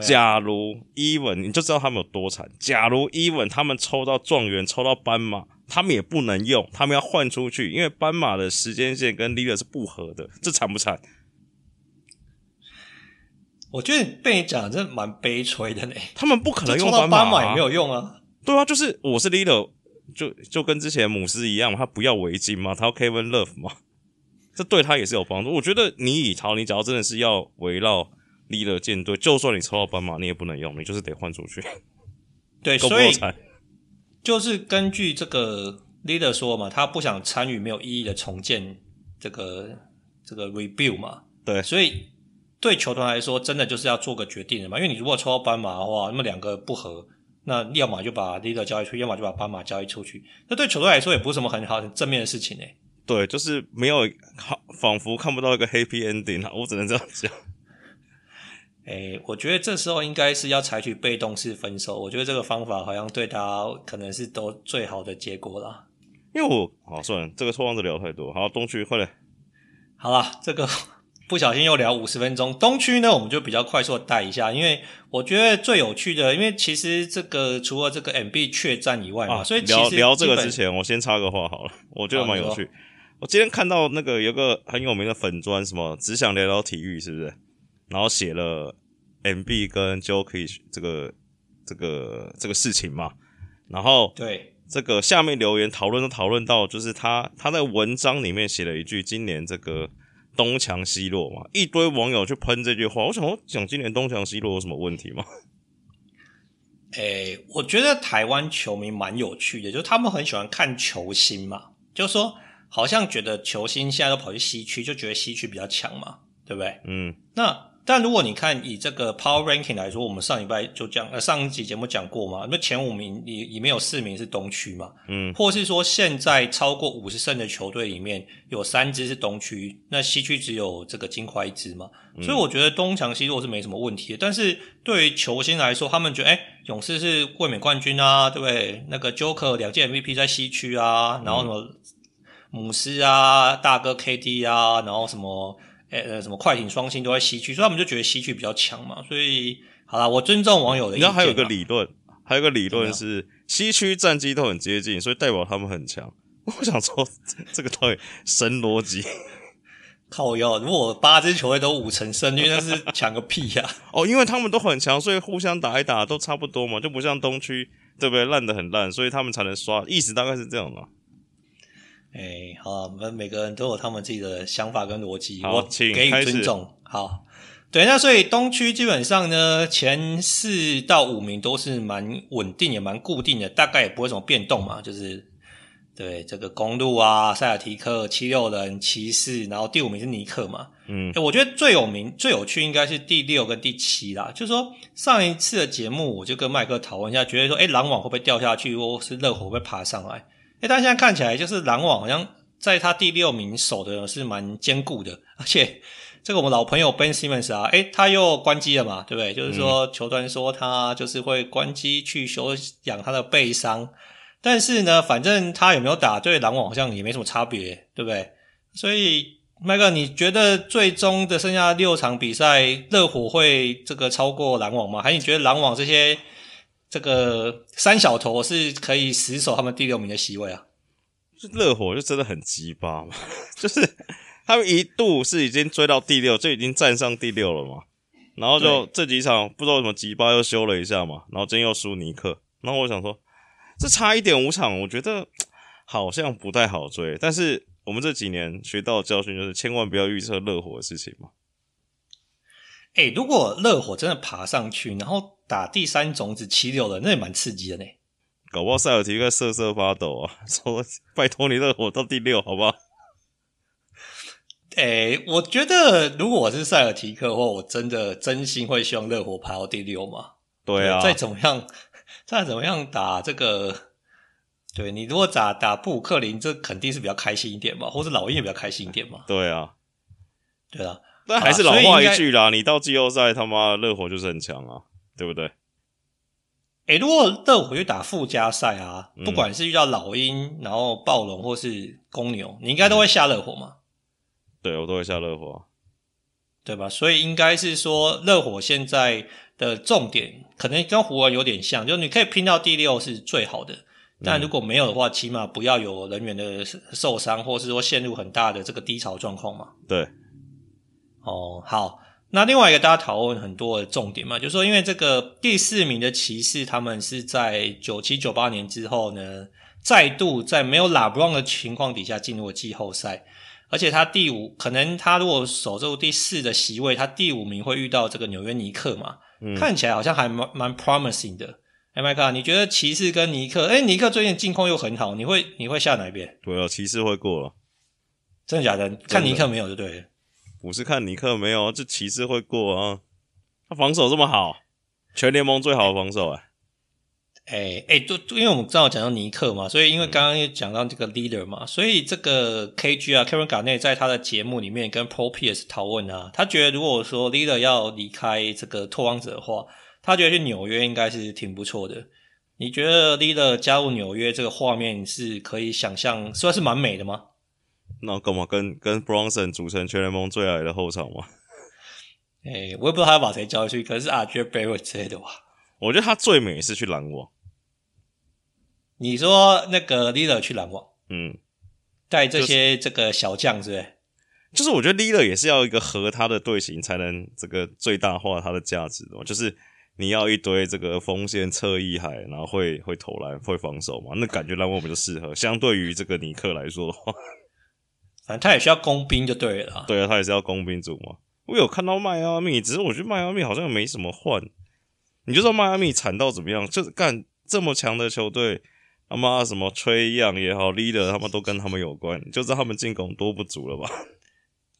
[SPEAKER 2] 假如 Even 你就知道他们有多惨。假如 Even 他们抽到状元，抽到斑马，他们也不能用，他们要换出去，因为斑马的时间线跟 Lillard 是不合的，这惨不惨？
[SPEAKER 1] 我觉得被你讲的真的蛮悲催的呢。
[SPEAKER 2] 他们不可能用
[SPEAKER 1] 斑马，啊，斑马也没有用啊。
[SPEAKER 2] 对啊，就是我是 Lillard。就就跟之前姆斯一样嘛，他不要围巾嘛，他要 Kevin Love 嘛，这对他也是有帮助。我觉得你以超，你只要真的是要围绕 Lillard 建队，就算你抽到斑马，你也不能用，你就是得换出去。
[SPEAKER 1] 对，所以就是根据这个 Lillard 说嘛，他不想参与没有意义的重建这个这个 rebuild 嘛。
[SPEAKER 2] 对，
[SPEAKER 1] 所以对球团来说，真的就是要做个决定的嘛，因为你如果抽到斑马的话，那么两个不合。那要么就把 Lillard 交易出去，要么就把斑马交易出去。那对球队来说也不是什么很好很正面的事情诶。
[SPEAKER 2] 对，就是没有好，仿佛看不到一个 happy ending 啊！我只能这样讲。
[SPEAKER 1] 诶，我觉得这时候应该是要采取被动式分手。我觉得这个方法好像对他可能是都最好的结果啦。
[SPEAKER 2] 因为我好算了，这个拓荒者聊太多。好，东区快点。
[SPEAKER 1] 好了，这个。不小心又聊五十分钟。东区呢，我们就比较快速的带一下，因为我觉得最有趣的，因为其实这个除了这个 MB 确战以外嘛，啊、所以
[SPEAKER 2] 聊聊这个之前，我先插个话好了，我觉得蛮有趣。我今天看到那个有个很有名的粉砖，什么只想聊聊体育，是不是？然后写了 MB 跟 Jokic 这个这个这个事情嘛，然后
[SPEAKER 1] 对
[SPEAKER 2] 这个下面留言讨论都讨论到，就是他他在文章里面写了一句，今年这个。东强西弱嘛，一堆网友去喷这句话。我想说，讲今年东强西弱有什么问题吗？
[SPEAKER 1] 诶、欸，我觉得台湾球迷蛮有趣的，就是他们很喜欢看球星嘛，就是说好像觉得球星现在都跑去西区，就觉得西区比较强嘛，对不对？
[SPEAKER 2] 嗯，
[SPEAKER 1] 那。但如果你看以这个 Power Ranking 来说，我们上礼拜就讲，呃，上一集节目讲过嘛，那前五名里里面有四名是东区嘛，
[SPEAKER 2] 嗯，
[SPEAKER 1] 或是说现在超过五十胜的球队里面有三支是东区，那西区只有这个金块一支嘛，嗯，所以我觉得东强西弱是没什么问题的。但是对于球星来说，他们觉得，诶，勇士是卫冕冠军啊，对不对？那个 Joker 两届 MVP 在西区啊，然后什么姆斯啊，大哥 KD 啊，然后什么。呃，什么快艇双星都在西区，所以他们就觉得西区比较强嘛。所以，好啦，我尊重网友的意见。
[SPEAKER 2] 然后还有一个理论，还有一个理论是西区战绩都很接近，所以代表他们很强。我想说，这个到底神逻辑？
[SPEAKER 1] 靠腰，如果八支球队都五成胜率，那是强个屁呀、啊！
[SPEAKER 2] 哦，因为他们都很强，所以互相打一打都差不多嘛，就不像东区，对不对？烂的很烂，所以他们才能刷。意思大概是这样嘛。
[SPEAKER 1] 哎、欸，好，我们每个人都有他们自己的想法跟逻辑，
[SPEAKER 2] 我
[SPEAKER 1] 给予尊重。好，对，那所以东区基本上呢，前四到五名都是蛮稳定也蛮固定的，大概也不会什么变动嘛，就是对，这个公路啊，塞尔提克、七六人、骑士，然后第五名是尼克嘛。
[SPEAKER 2] 嗯，
[SPEAKER 1] 诶，我觉得最有名、最有趣应该是第六跟第七啦。就是说上一次的节目，我就跟麦克讨论一下，觉得说，诶，篮网会不会掉下去，或是热火会不会爬上来？诶，但现在看起来，就是篮网好像在他第六名守的是蛮坚固的，而且这个我们老朋友 Ben Simmons 啊，诶，他又关机了嘛，对不对？就是说球团说他就是会关机去休养他的背伤，但是呢，反正他有没有打，对篮网好像也没什么差别，对不对？所以。麦克，你觉得最终的剩下六场比赛，热火会这个超过篮网吗？还是你觉得篮网这些这个三小头是可以死守他们第六名的席位啊？
[SPEAKER 2] 热火就真的很鸡巴嘛，就是他们一度是已经追到第六，就已经站上第六了嘛。然后就这几场不知道为什么鸡巴又休了一下嘛，然后今天又输尼克。然后我想说，这差一点五场，我觉得好像不太好追，但是。我们这几年学到的教训就是，千万不要预测热火的事情嘛。
[SPEAKER 1] 哎、欸，如果热火真的爬上去，然后打第三种子七六人，那也蛮刺激的呢。
[SPEAKER 2] 搞不好塞尔提克瑟瑟发抖啊，说拜托你热火到第六，好不好？
[SPEAKER 1] 哎、欸，我觉得如果我是塞尔提克的话，我真的真心会希望热火爬到第六嘛。
[SPEAKER 2] 对啊，
[SPEAKER 1] 再怎么样，再怎么样打这个。对，你如果打打布鲁克林，这肯定是比较开心一点嘛，或者老鹰也比较开心一点嘛。
[SPEAKER 2] 对啊，
[SPEAKER 1] 对啊，
[SPEAKER 2] 但 还是老话一句啦，你到季后赛他妈热火就是很强啊，对不对？
[SPEAKER 1] 诶，如果热火去打附加赛啊，
[SPEAKER 2] 嗯、
[SPEAKER 1] 不管是遇到老鹰，然后暴龙或是公牛，你应该都会下热火嘛？
[SPEAKER 2] 对，我都会下热火，
[SPEAKER 1] 对吧？所以应该是说，热火现在的重点可能跟湖人有点像，就你可以拼到第六是最好的。但如果没有的话，起码不要有人员的受伤，或是说陷入很大的这个低潮状况嘛。
[SPEAKER 2] 对，
[SPEAKER 1] 哦，好，那另外一个大家讨论很多的重点嘛，就是说，因为这个第四名的骑士，他们是在九七九八年之后呢，再度在没有拉布朗的情况底下进入了季后赛，而且他第五，可能他如果守住第四的席位，他第五名会遇到这个纽约尼克嘛，嗯、看起来好像还蛮蛮 promising 的。哎，麦克，你觉得骑士跟尼克？哎，尼克最近近况又很好，你会你会下哪一边？
[SPEAKER 2] 对啊，骑士会过了。
[SPEAKER 1] 真的假的？看尼克没有就对了。
[SPEAKER 2] 不是看尼克没有，这骑士会过啊。他防守这么好，全联盟最好的防守哎。
[SPEAKER 1] 哎哎，就因为我们正好讲到尼克嘛，所以因为刚刚又讲到这个 leader 嘛，所以这个 KG 啊，Kevin Garnett 在他的节目里面跟 Pierce 讨论啊，他觉得如果说 leader 要离开这个拓荒者的话。他觉得去纽约应该是挺不错的。你觉得 Lillard 加入纽约这个画面是可以想象，算是蛮美的吗？
[SPEAKER 2] 那干嘛跟跟 Bronson 组成全联盟最矮的后场吗？
[SPEAKER 1] 哎、欸，我也不知道他要把谁交易去，可能是 RJ Barrett 之类的吧。
[SPEAKER 2] 我觉得他最美是去篮网。
[SPEAKER 1] 你说那个 Leader 去篮网，
[SPEAKER 2] 嗯，
[SPEAKER 1] 带这些这个小将，是不是？
[SPEAKER 2] 就是我觉得 Leader 也是要一个合他的队形，才能这个最大化他的价值的嘛，就是。你要一堆这个锋线侧翼海，然后会会投篮、会防守嘛？那感觉篮网比较适合。相对于这个尼克来说的话，
[SPEAKER 1] 反正他也需要工兵就对了。
[SPEAKER 2] 对啊，他也是要工兵组嘛。我有看到迈阿密，只是我觉得迈阿密好像没什么换。你就说迈阿密惨到怎么样？就是干这么强的球队，他妈什么吹样也好，leader 他妈都跟他们有关，就知道他们进攻多不足了吧？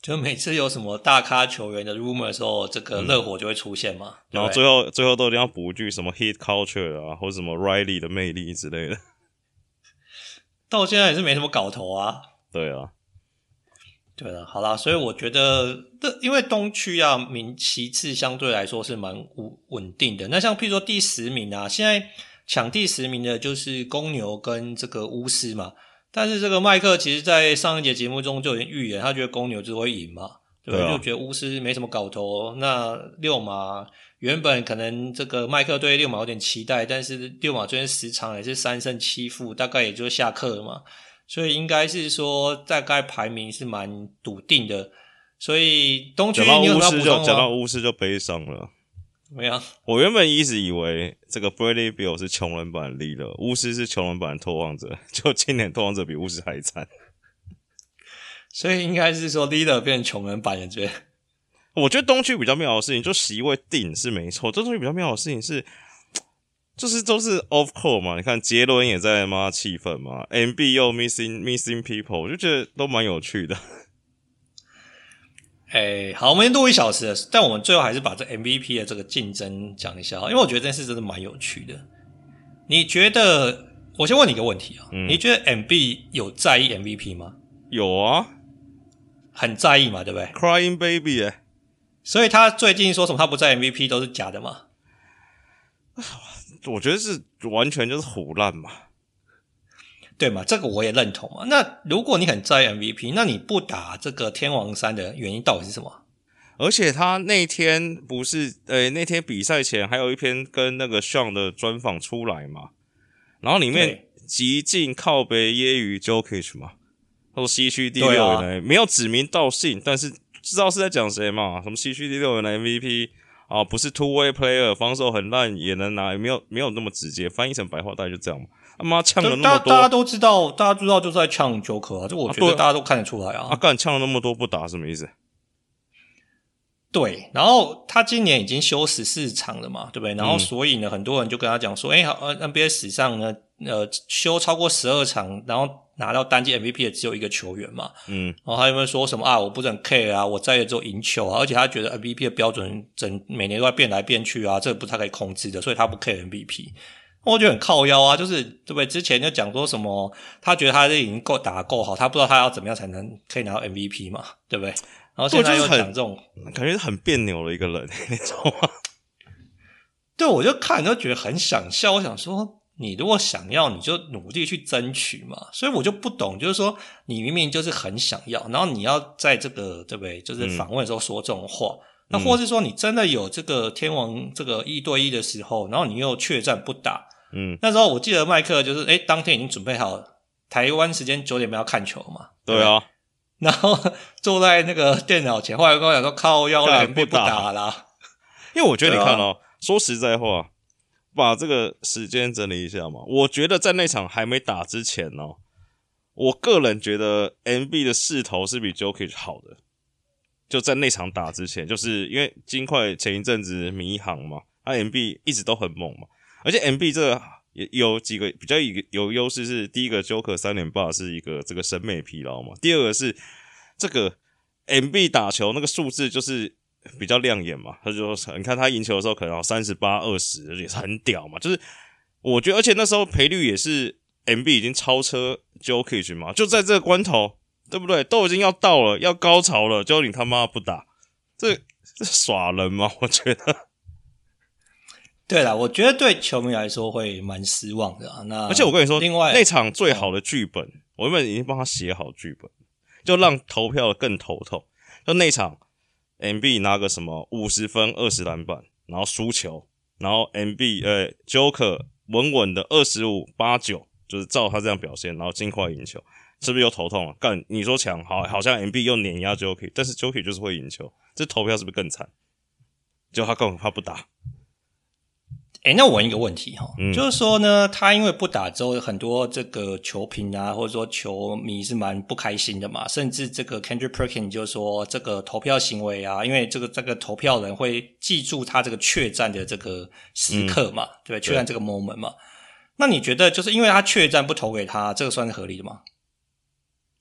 [SPEAKER 1] 就每次有什么大咖球员的 rumor 的时候，这个热火就会出现嘛。
[SPEAKER 2] 嗯、然后最后最后都一定要补一句什么 heat culture 啊，或者什么 Riley 的魅力之类的。
[SPEAKER 1] 到现在也是没什么搞头啊。
[SPEAKER 2] 对啊，
[SPEAKER 1] 对了，好啦，所以我觉得，因为东区啊，名其次相对来说是蛮稳稳定的。那像譬如说第十名啊，现在抢第十名的就是公牛跟这个巫师嘛。但是这个麦克其实，在上一节节目中就已经预言，他觉得公牛就会赢嘛，对不对？就觉得巫师没什么搞头。那六马原本可能这个麦克对六马有点期待，但是六马最近十场也是三胜七负，大概也就下课了嘛。所以应该是说，大概排名是蛮笃定的。所以东区你有没有补充？
[SPEAKER 2] 讲到巫师就悲伤了。
[SPEAKER 1] 没有，
[SPEAKER 2] 我原本一直以为这个 Bradley Bill 是穷人版的 Lillard，巫师是穷人版的拓荒者，就今年拓荒者比巫师还惨，
[SPEAKER 1] 所以应该是说 Lillard 变成穷人版的，觉得？
[SPEAKER 2] 我觉得东区比较妙的事情，就席位定是没错。这东西比较妙的事情是，就是都是 off court 嘛。你看杰伦也在妈？气愤嘛，MB 又 missing missing people，我就觉得都蛮有趣的。
[SPEAKER 1] 哎、欸，好，我们录一小时了，但我们最后还是把这 MVP 的这个竞争讲一下，因为我觉得这件事真的蛮有趣的。你觉得？我先问你一个问题啊，嗯、你觉得 MB 有在意 MVP 吗？
[SPEAKER 2] 有啊，
[SPEAKER 1] 很在意嘛，对不对
[SPEAKER 2] ？Crying baby 哎、欸，
[SPEAKER 1] 所以他最近说什么他不在 MVP 都是假的嘛？
[SPEAKER 2] 我觉得是完全就是胡乱嘛。
[SPEAKER 1] 对嘛，这个我也认同嘛。那如果你很在意 MVP，那你不打这个天王山的原因到底是什么？
[SPEAKER 2] 而且他那天不是，呃，那天比赛前还有一篇跟那个 Sean 的专访出来嘛，然后里面极尽靠北揶揄 Jokic 嘛，他说西区第六人，啊、没有指名道姓，但是知道是在讲谁嘛？什么西区第六人的 MVP 啊，不是 Two Way Player，防守很烂也能拿，没有没有那么直接，翻译成白话大概就这样嘛。他妈呛了那么多，
[SPEAKER 1] 大家都知道，大家知道就是在呛 Joker 啊，这我觉得大家都看得出来啊。
[SPEAKER 2] 啊，干呛了那么多不打什么意思？
[SPEAKER 1] 对，然后他今年已经休十四场了嘛，对不对？然后所以呢，嗯、很多人就跟他讲说，哎，好，NBA 史上呢，呃，休超过十二场，然后拿到单季 MVP 的只有一个球员嘛，嗯，然后他有没有说什么啊？我不是很 care 啊，我在意只有赢球啊，而且他觉得 MVP 的标准整每年都在变来变去啊，这个不是他可以控制的，所以他不 care MVP。我觉得很靠腰啊，就是对不对？之前就讲说什么，他觉得他已经够打得够好，他不知道他要怎么样才能可以拿到 MVP 嘛，对不对？然后现在又讲这种，
[SPEAKER 2] 感觉是很别扭的一个人，你知道吗？
[SPEAKER 1] 对，我就看就觉得很想笑。我想说，你如果想要，你就努力去争取嘛。所以我就不懂，就是说你明明就是很想要，然后你要在这个对不对？就是访问的时候说这种话，嗯、那或是说你真的有这个天王这个一对一的时候，然后你又怯战不打。嗯，那时候我记得麦克就是，诶，当天已经准备好了，台湾时间九点半要看球嘛。对啊，然后 坐在那个电脑前，后来跟我讲说靠腰了，不打啦。
[SPEAKER 2] 因为我觉得你看哦，说实在话，把这个时间整理一下嘛。我觉得在那场还没打之前哦，我个人觉得 MB 的势头是比 Jokic 好的。就在那场打之前，就是因为金块前一阵子迷航嘛，他 MB 一直都很猛嘛。而且 MB 这也有几个比较有优势，是第一个 Joker 三连霸是一个这个审美疲劳嘛，第二个是这个 MB 打球那个数字就是比较亮眼嘛，他就说你看他赢球的时候可能三十八二十也是很屌嘛，就是我觉得而且那时候赔率也是 MB 已经超车 Jokic 嘛，就在这个关头对不对？都已经要到了要高潮了，就你他妈不打，这这耍人吗？我觉得。
[SPEAKER 1] 对了，我觉得对球迷来说会蛮失望的啊。那
[SPEAKER 2] 而且我跟你说，
[SPEAKER 1] 另外
[SPEAKER 2] 那场最好的剧本，嗯、我原本已经帮他写好剧本，就让投票更头痛。就那场，MB 拿个什么五十分、二十篮板，然后输球，然后 MB 呃 Joker 稳稳的二十五八九，就是照他这样表现，然后尽快赢球，是不是又头痛了？干，你说强好，好像 MB 又碾压 Joker，但是 Joker 就是会赢球，这投票是不是更惨？就他根本他不打。
[SPEAKER 1] 诶，那我问一个问题哈，嗯、就是说呢，他因为不打之后，很多这个球评啊，或者说球迷是蛮不开心的嘛，甚至这个 Kendrick Perkins 就说这个投票行为啊，因为这个这个投票人会记住他这个确战的这个时刻嘛，嗯、对，确战这个 moment 嘛。那你觉得就是因为他确战不投给他，这个算是合理的吗？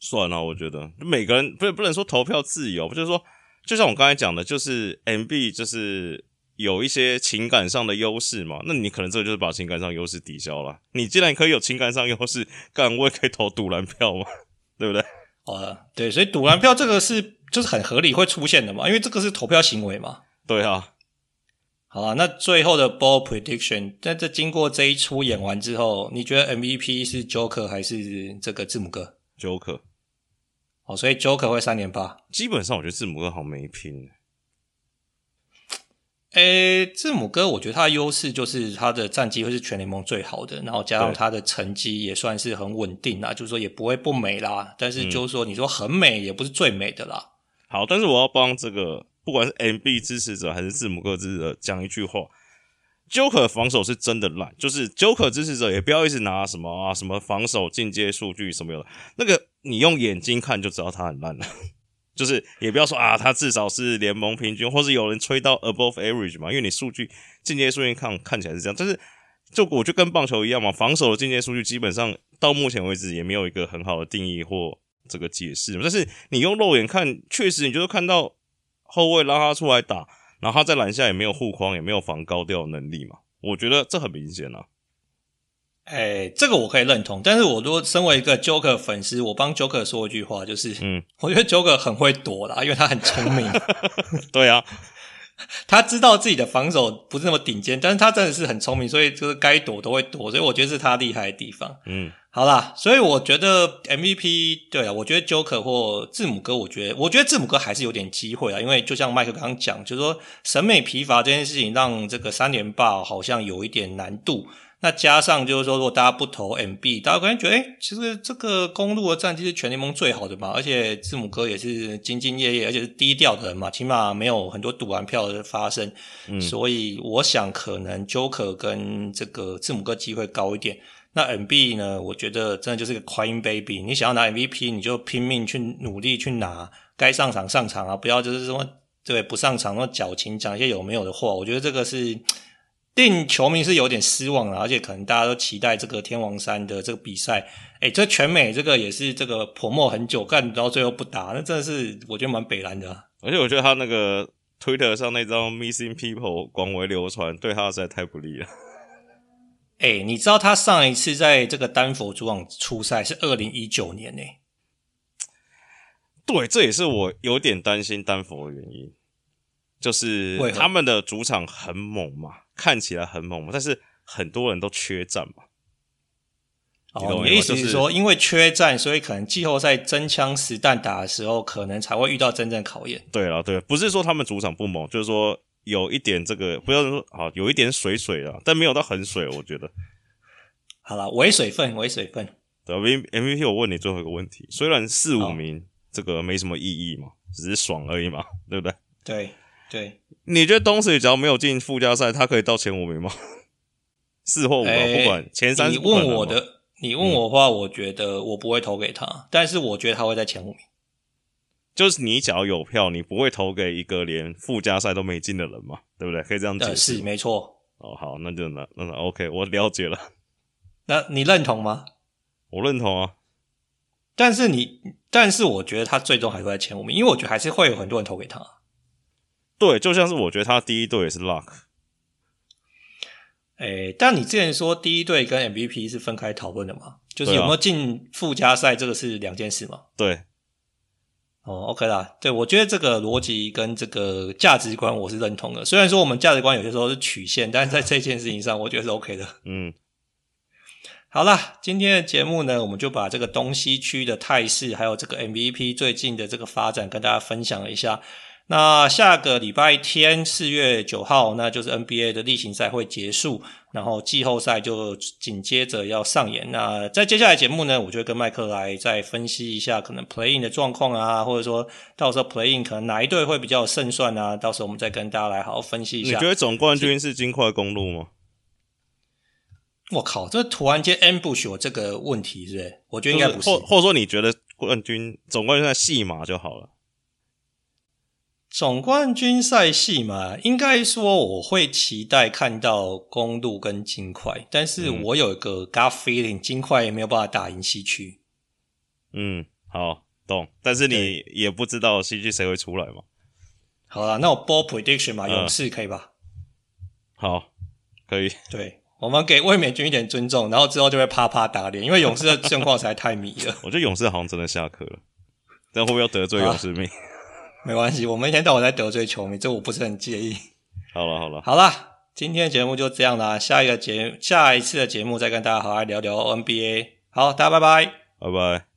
[SPEAKER 2] 算了，我觉得每个人不不能说投票自由，就是说，就像我刚才讲的，就是 MB 就是。有一些情感上的优势嘛，那你可能这就是把情感上优势抵消了。你既然可以有情感上优势，干我也可以投赌蓝票嘛，对不对？
[SPEAKER 1] 哦，对，所以赌蓝票这个是就是很合理会出现的嘛，因为这个是投票行为嘛。
[SPEAKER 2] 对啊。
[SPEAKER 1] 好啊，那最后的 ball prediction，在这经过这一出演完之后，你觉得 MVP 是 Joker 还是这个字母哥
[SPEAKER 2] ？Joker。
[SPEAKER 1] 哦，所以 Joker 会三连霸。
[SPEAKER 2] 基本上我觉得字母哥好没拼。
[SPEAKER 1] 诶，字母哥，我觉得他的优势就是他的战绩会是全联盟最好的，然后加上他的成绩也算是很稳定啦，就是说也不会不美啦。但是就是说，你说很美，也不是最美的啦。
[SPEAKER 2] 好，但是我要帮这个不管是 MB 支持者还是字母哥支持者讲一句话：Joker 防守是真的烂，就是 Joker 支持者也不要一直拿什么啊什么防守进阶数据什么的，那个你用眼睛看就知道他很烂了。就是也不要说啊，他至少是联盟平均，或是有人吹到 above average 嘛，因为你数据进阶数据看看起来是这样，但是就我就跟棒球一样嘛，防守的进阶数据基本上到目前为止也没有一个很好的定义或这个解释。但是你用肉眼看，确实你就是看到后卫拉他出来打，然后他在篮下也没有护框，也没有防高调能力嘛。我觉得这很明显啊。
[SPEAKER 1] 哎、欸，这个我可以认同。但是我如果身为一个 Joker 粉丝，我帮 Joker 说一句话，就是，嗯，我觉得 Joker 很会躲啦，因为他很聪明。
[SPEAKER 2] 对啊。
[SPEAKER 1] 他知道自己的防守不是那么顶尖，但是他真的是很聪明，所以就是该躲都会躲，所以我觉得是他厉害的地方。嗯，好啦，所以我觉得 MVP 对啊，我觉得 Joker 或字母哥，我觉得我觉得字母哥还是有点机会啊，因为就像麦克刚刚讲，就是说审美疲乏这件事情，让这个三连霸好像有一点难度。那加上就是说，如果大家不投 MB，大家可能觉得，诶其实这个公路的战绩是全联盟最好的嘛，而且字母哥也是兢兢业业，而且是低调的人嘛，起码没有很多赌完票的发生。嗯，所以我想可能 Joker 跟这个字母哥机会高一点。那 MB 呢？我觉得真的就是个 Crying Baby，你想要拿 MVP，你就拼命去努力去拿，该上场上场啊，不要就是说对不上场那矫情讲一些有没有的话。我觉得这个是。令球迷是有点失望了，而且可能大家都期待这个天王山的这个比赛。哎，这全美这个也是这个泼墨很久，干到最后不打，那真的是我觉得蛮北蓝的啊。
[SPEAKER 2] 而且我觉得他那个 Twitter 上那张 Missing People 广为流传，对他实在太不利了。
[SPEAKER 1] 哎，你知道他上一次在这个丹佛主场出赛是二零一九年呢？
[SPEAKER 2] 对，这也是我有点担心丹佛的原因，就是他们的主场很猛嘛。看起来很猛嘛，但是很多人都缺战嘛。
[SPEAKER 1] 哦，你的意思是说，因为缺战，所以可能季后赛真枪实弹打的时候，可能才会遇到真正考验。
[SPEAKER 2] 对了，对，不是说他们主场不猛，就是说有一点这个，不要说好，有一点水水啊，但没有到很水，我觉得。
[SPEAKER 1] 好了，伪水分，伪水分。
[SPEAKER 2] 对，MVP，我问你最后一个问题，虽然四五名这个没什么意义嘛，只是爽而已嘛，对不对？
[SPEAKER 1] 对。对，
[SPEAKER 2] 你觉得东西只要没有进附加赛，他可以到前五名吗？四或五，欸、不管前三。你
[SPEAKER 1] 问我的，你问我的话，我觉得我不会投给他，嗯，但是我觉得他会在前五名。
[SPEAKER 2] 就是你只要有票，你不会投给一个连附加赛都没进的人嘛？对不对？可以这样解释，呃、是没错。哦，好，那就那那 OK，我了解了。
[SPEAKER 1] 那你认同吗？
[SPEAKER 2] 我认同啊。
[SPEAKER 1] 但是你，但是我觉得他最终还会在前五名，因为我觉得还是会有很多人投给他。
[SPEAKER 2] 对，就像是我觉得他第一队也是 luck。
[SPEAKER 1] 哎，但你之前说第一队跟 MVP 是分开讨论的嘛？就是有没有进附加赛，这个是两件事嘛？
[SPEAKER 2] 对。
[SPEAKER 1] 哦，OK 啦。对，我觉得这个逻辑跟这个价值观我是认同的。虽然说我们价值观有些时候是曲线，但是在这件事情上，我觉得是 OK 的。嗯。好啦，今天的节目呢，我们就把这个东西区的态势，还有这个 MVP 最近的这个发展，跟大家分享了一下。那下个礼拜天四月九号，那就是 NBA 的例行赛会结束，然后季后赛就紧接着要上演。那在接下来节目呢，我就会跟麦克来再分析一下可能 Playing 的状况啊，或者说到时候 Playing 可能哪一队会比较有胜算啊，到时候我们再跟大家来好好分析一下。
[SPEAKER 2] 你觉得总冠军是金块公路吗？
[SPEAKER 1] 我靠，这突然间 ambush 我这个问题是不是？我觉得应该不是。
[SPEAKER 2] 或或者说你觉得冠军总冠军在戏码就好了。
[SPEAKER 1] 总冠军赛系嘛，应该说我会期待看到公路跟金块，但是我有一个 gut feeling，金块也没有办法打赢西区。
[SPEAKER 2] 嗯，好，懂。但是你也不知道西区谁会出来嘛？
[SPEAKER 1] 好啦，那我 ball prediction 嘛，勇士可以吧？
[SPEAKER 2] 好，可以。
[SPEAKER 1] 对，我们给卫冕军一点尊重，然后之后就会啪啪打脸，因为勇士的状况实在太迷了。
[SPEAKER 2] 我觉得勇士好像真的下课了，但会不会要得罪勇士迷？
[SPEAKER 1] 没关系，我们一天到晚在得罪球迷，这我不是很介意。
[SPEAKER 2] 好了好了，
[SPEAKER 1] 好了，今天的节目就这样啦，下一个节下一次的节目再跟大家好好聊聊 NBA。好，大家拜拜，
[SPEAKER 2] 拜拜。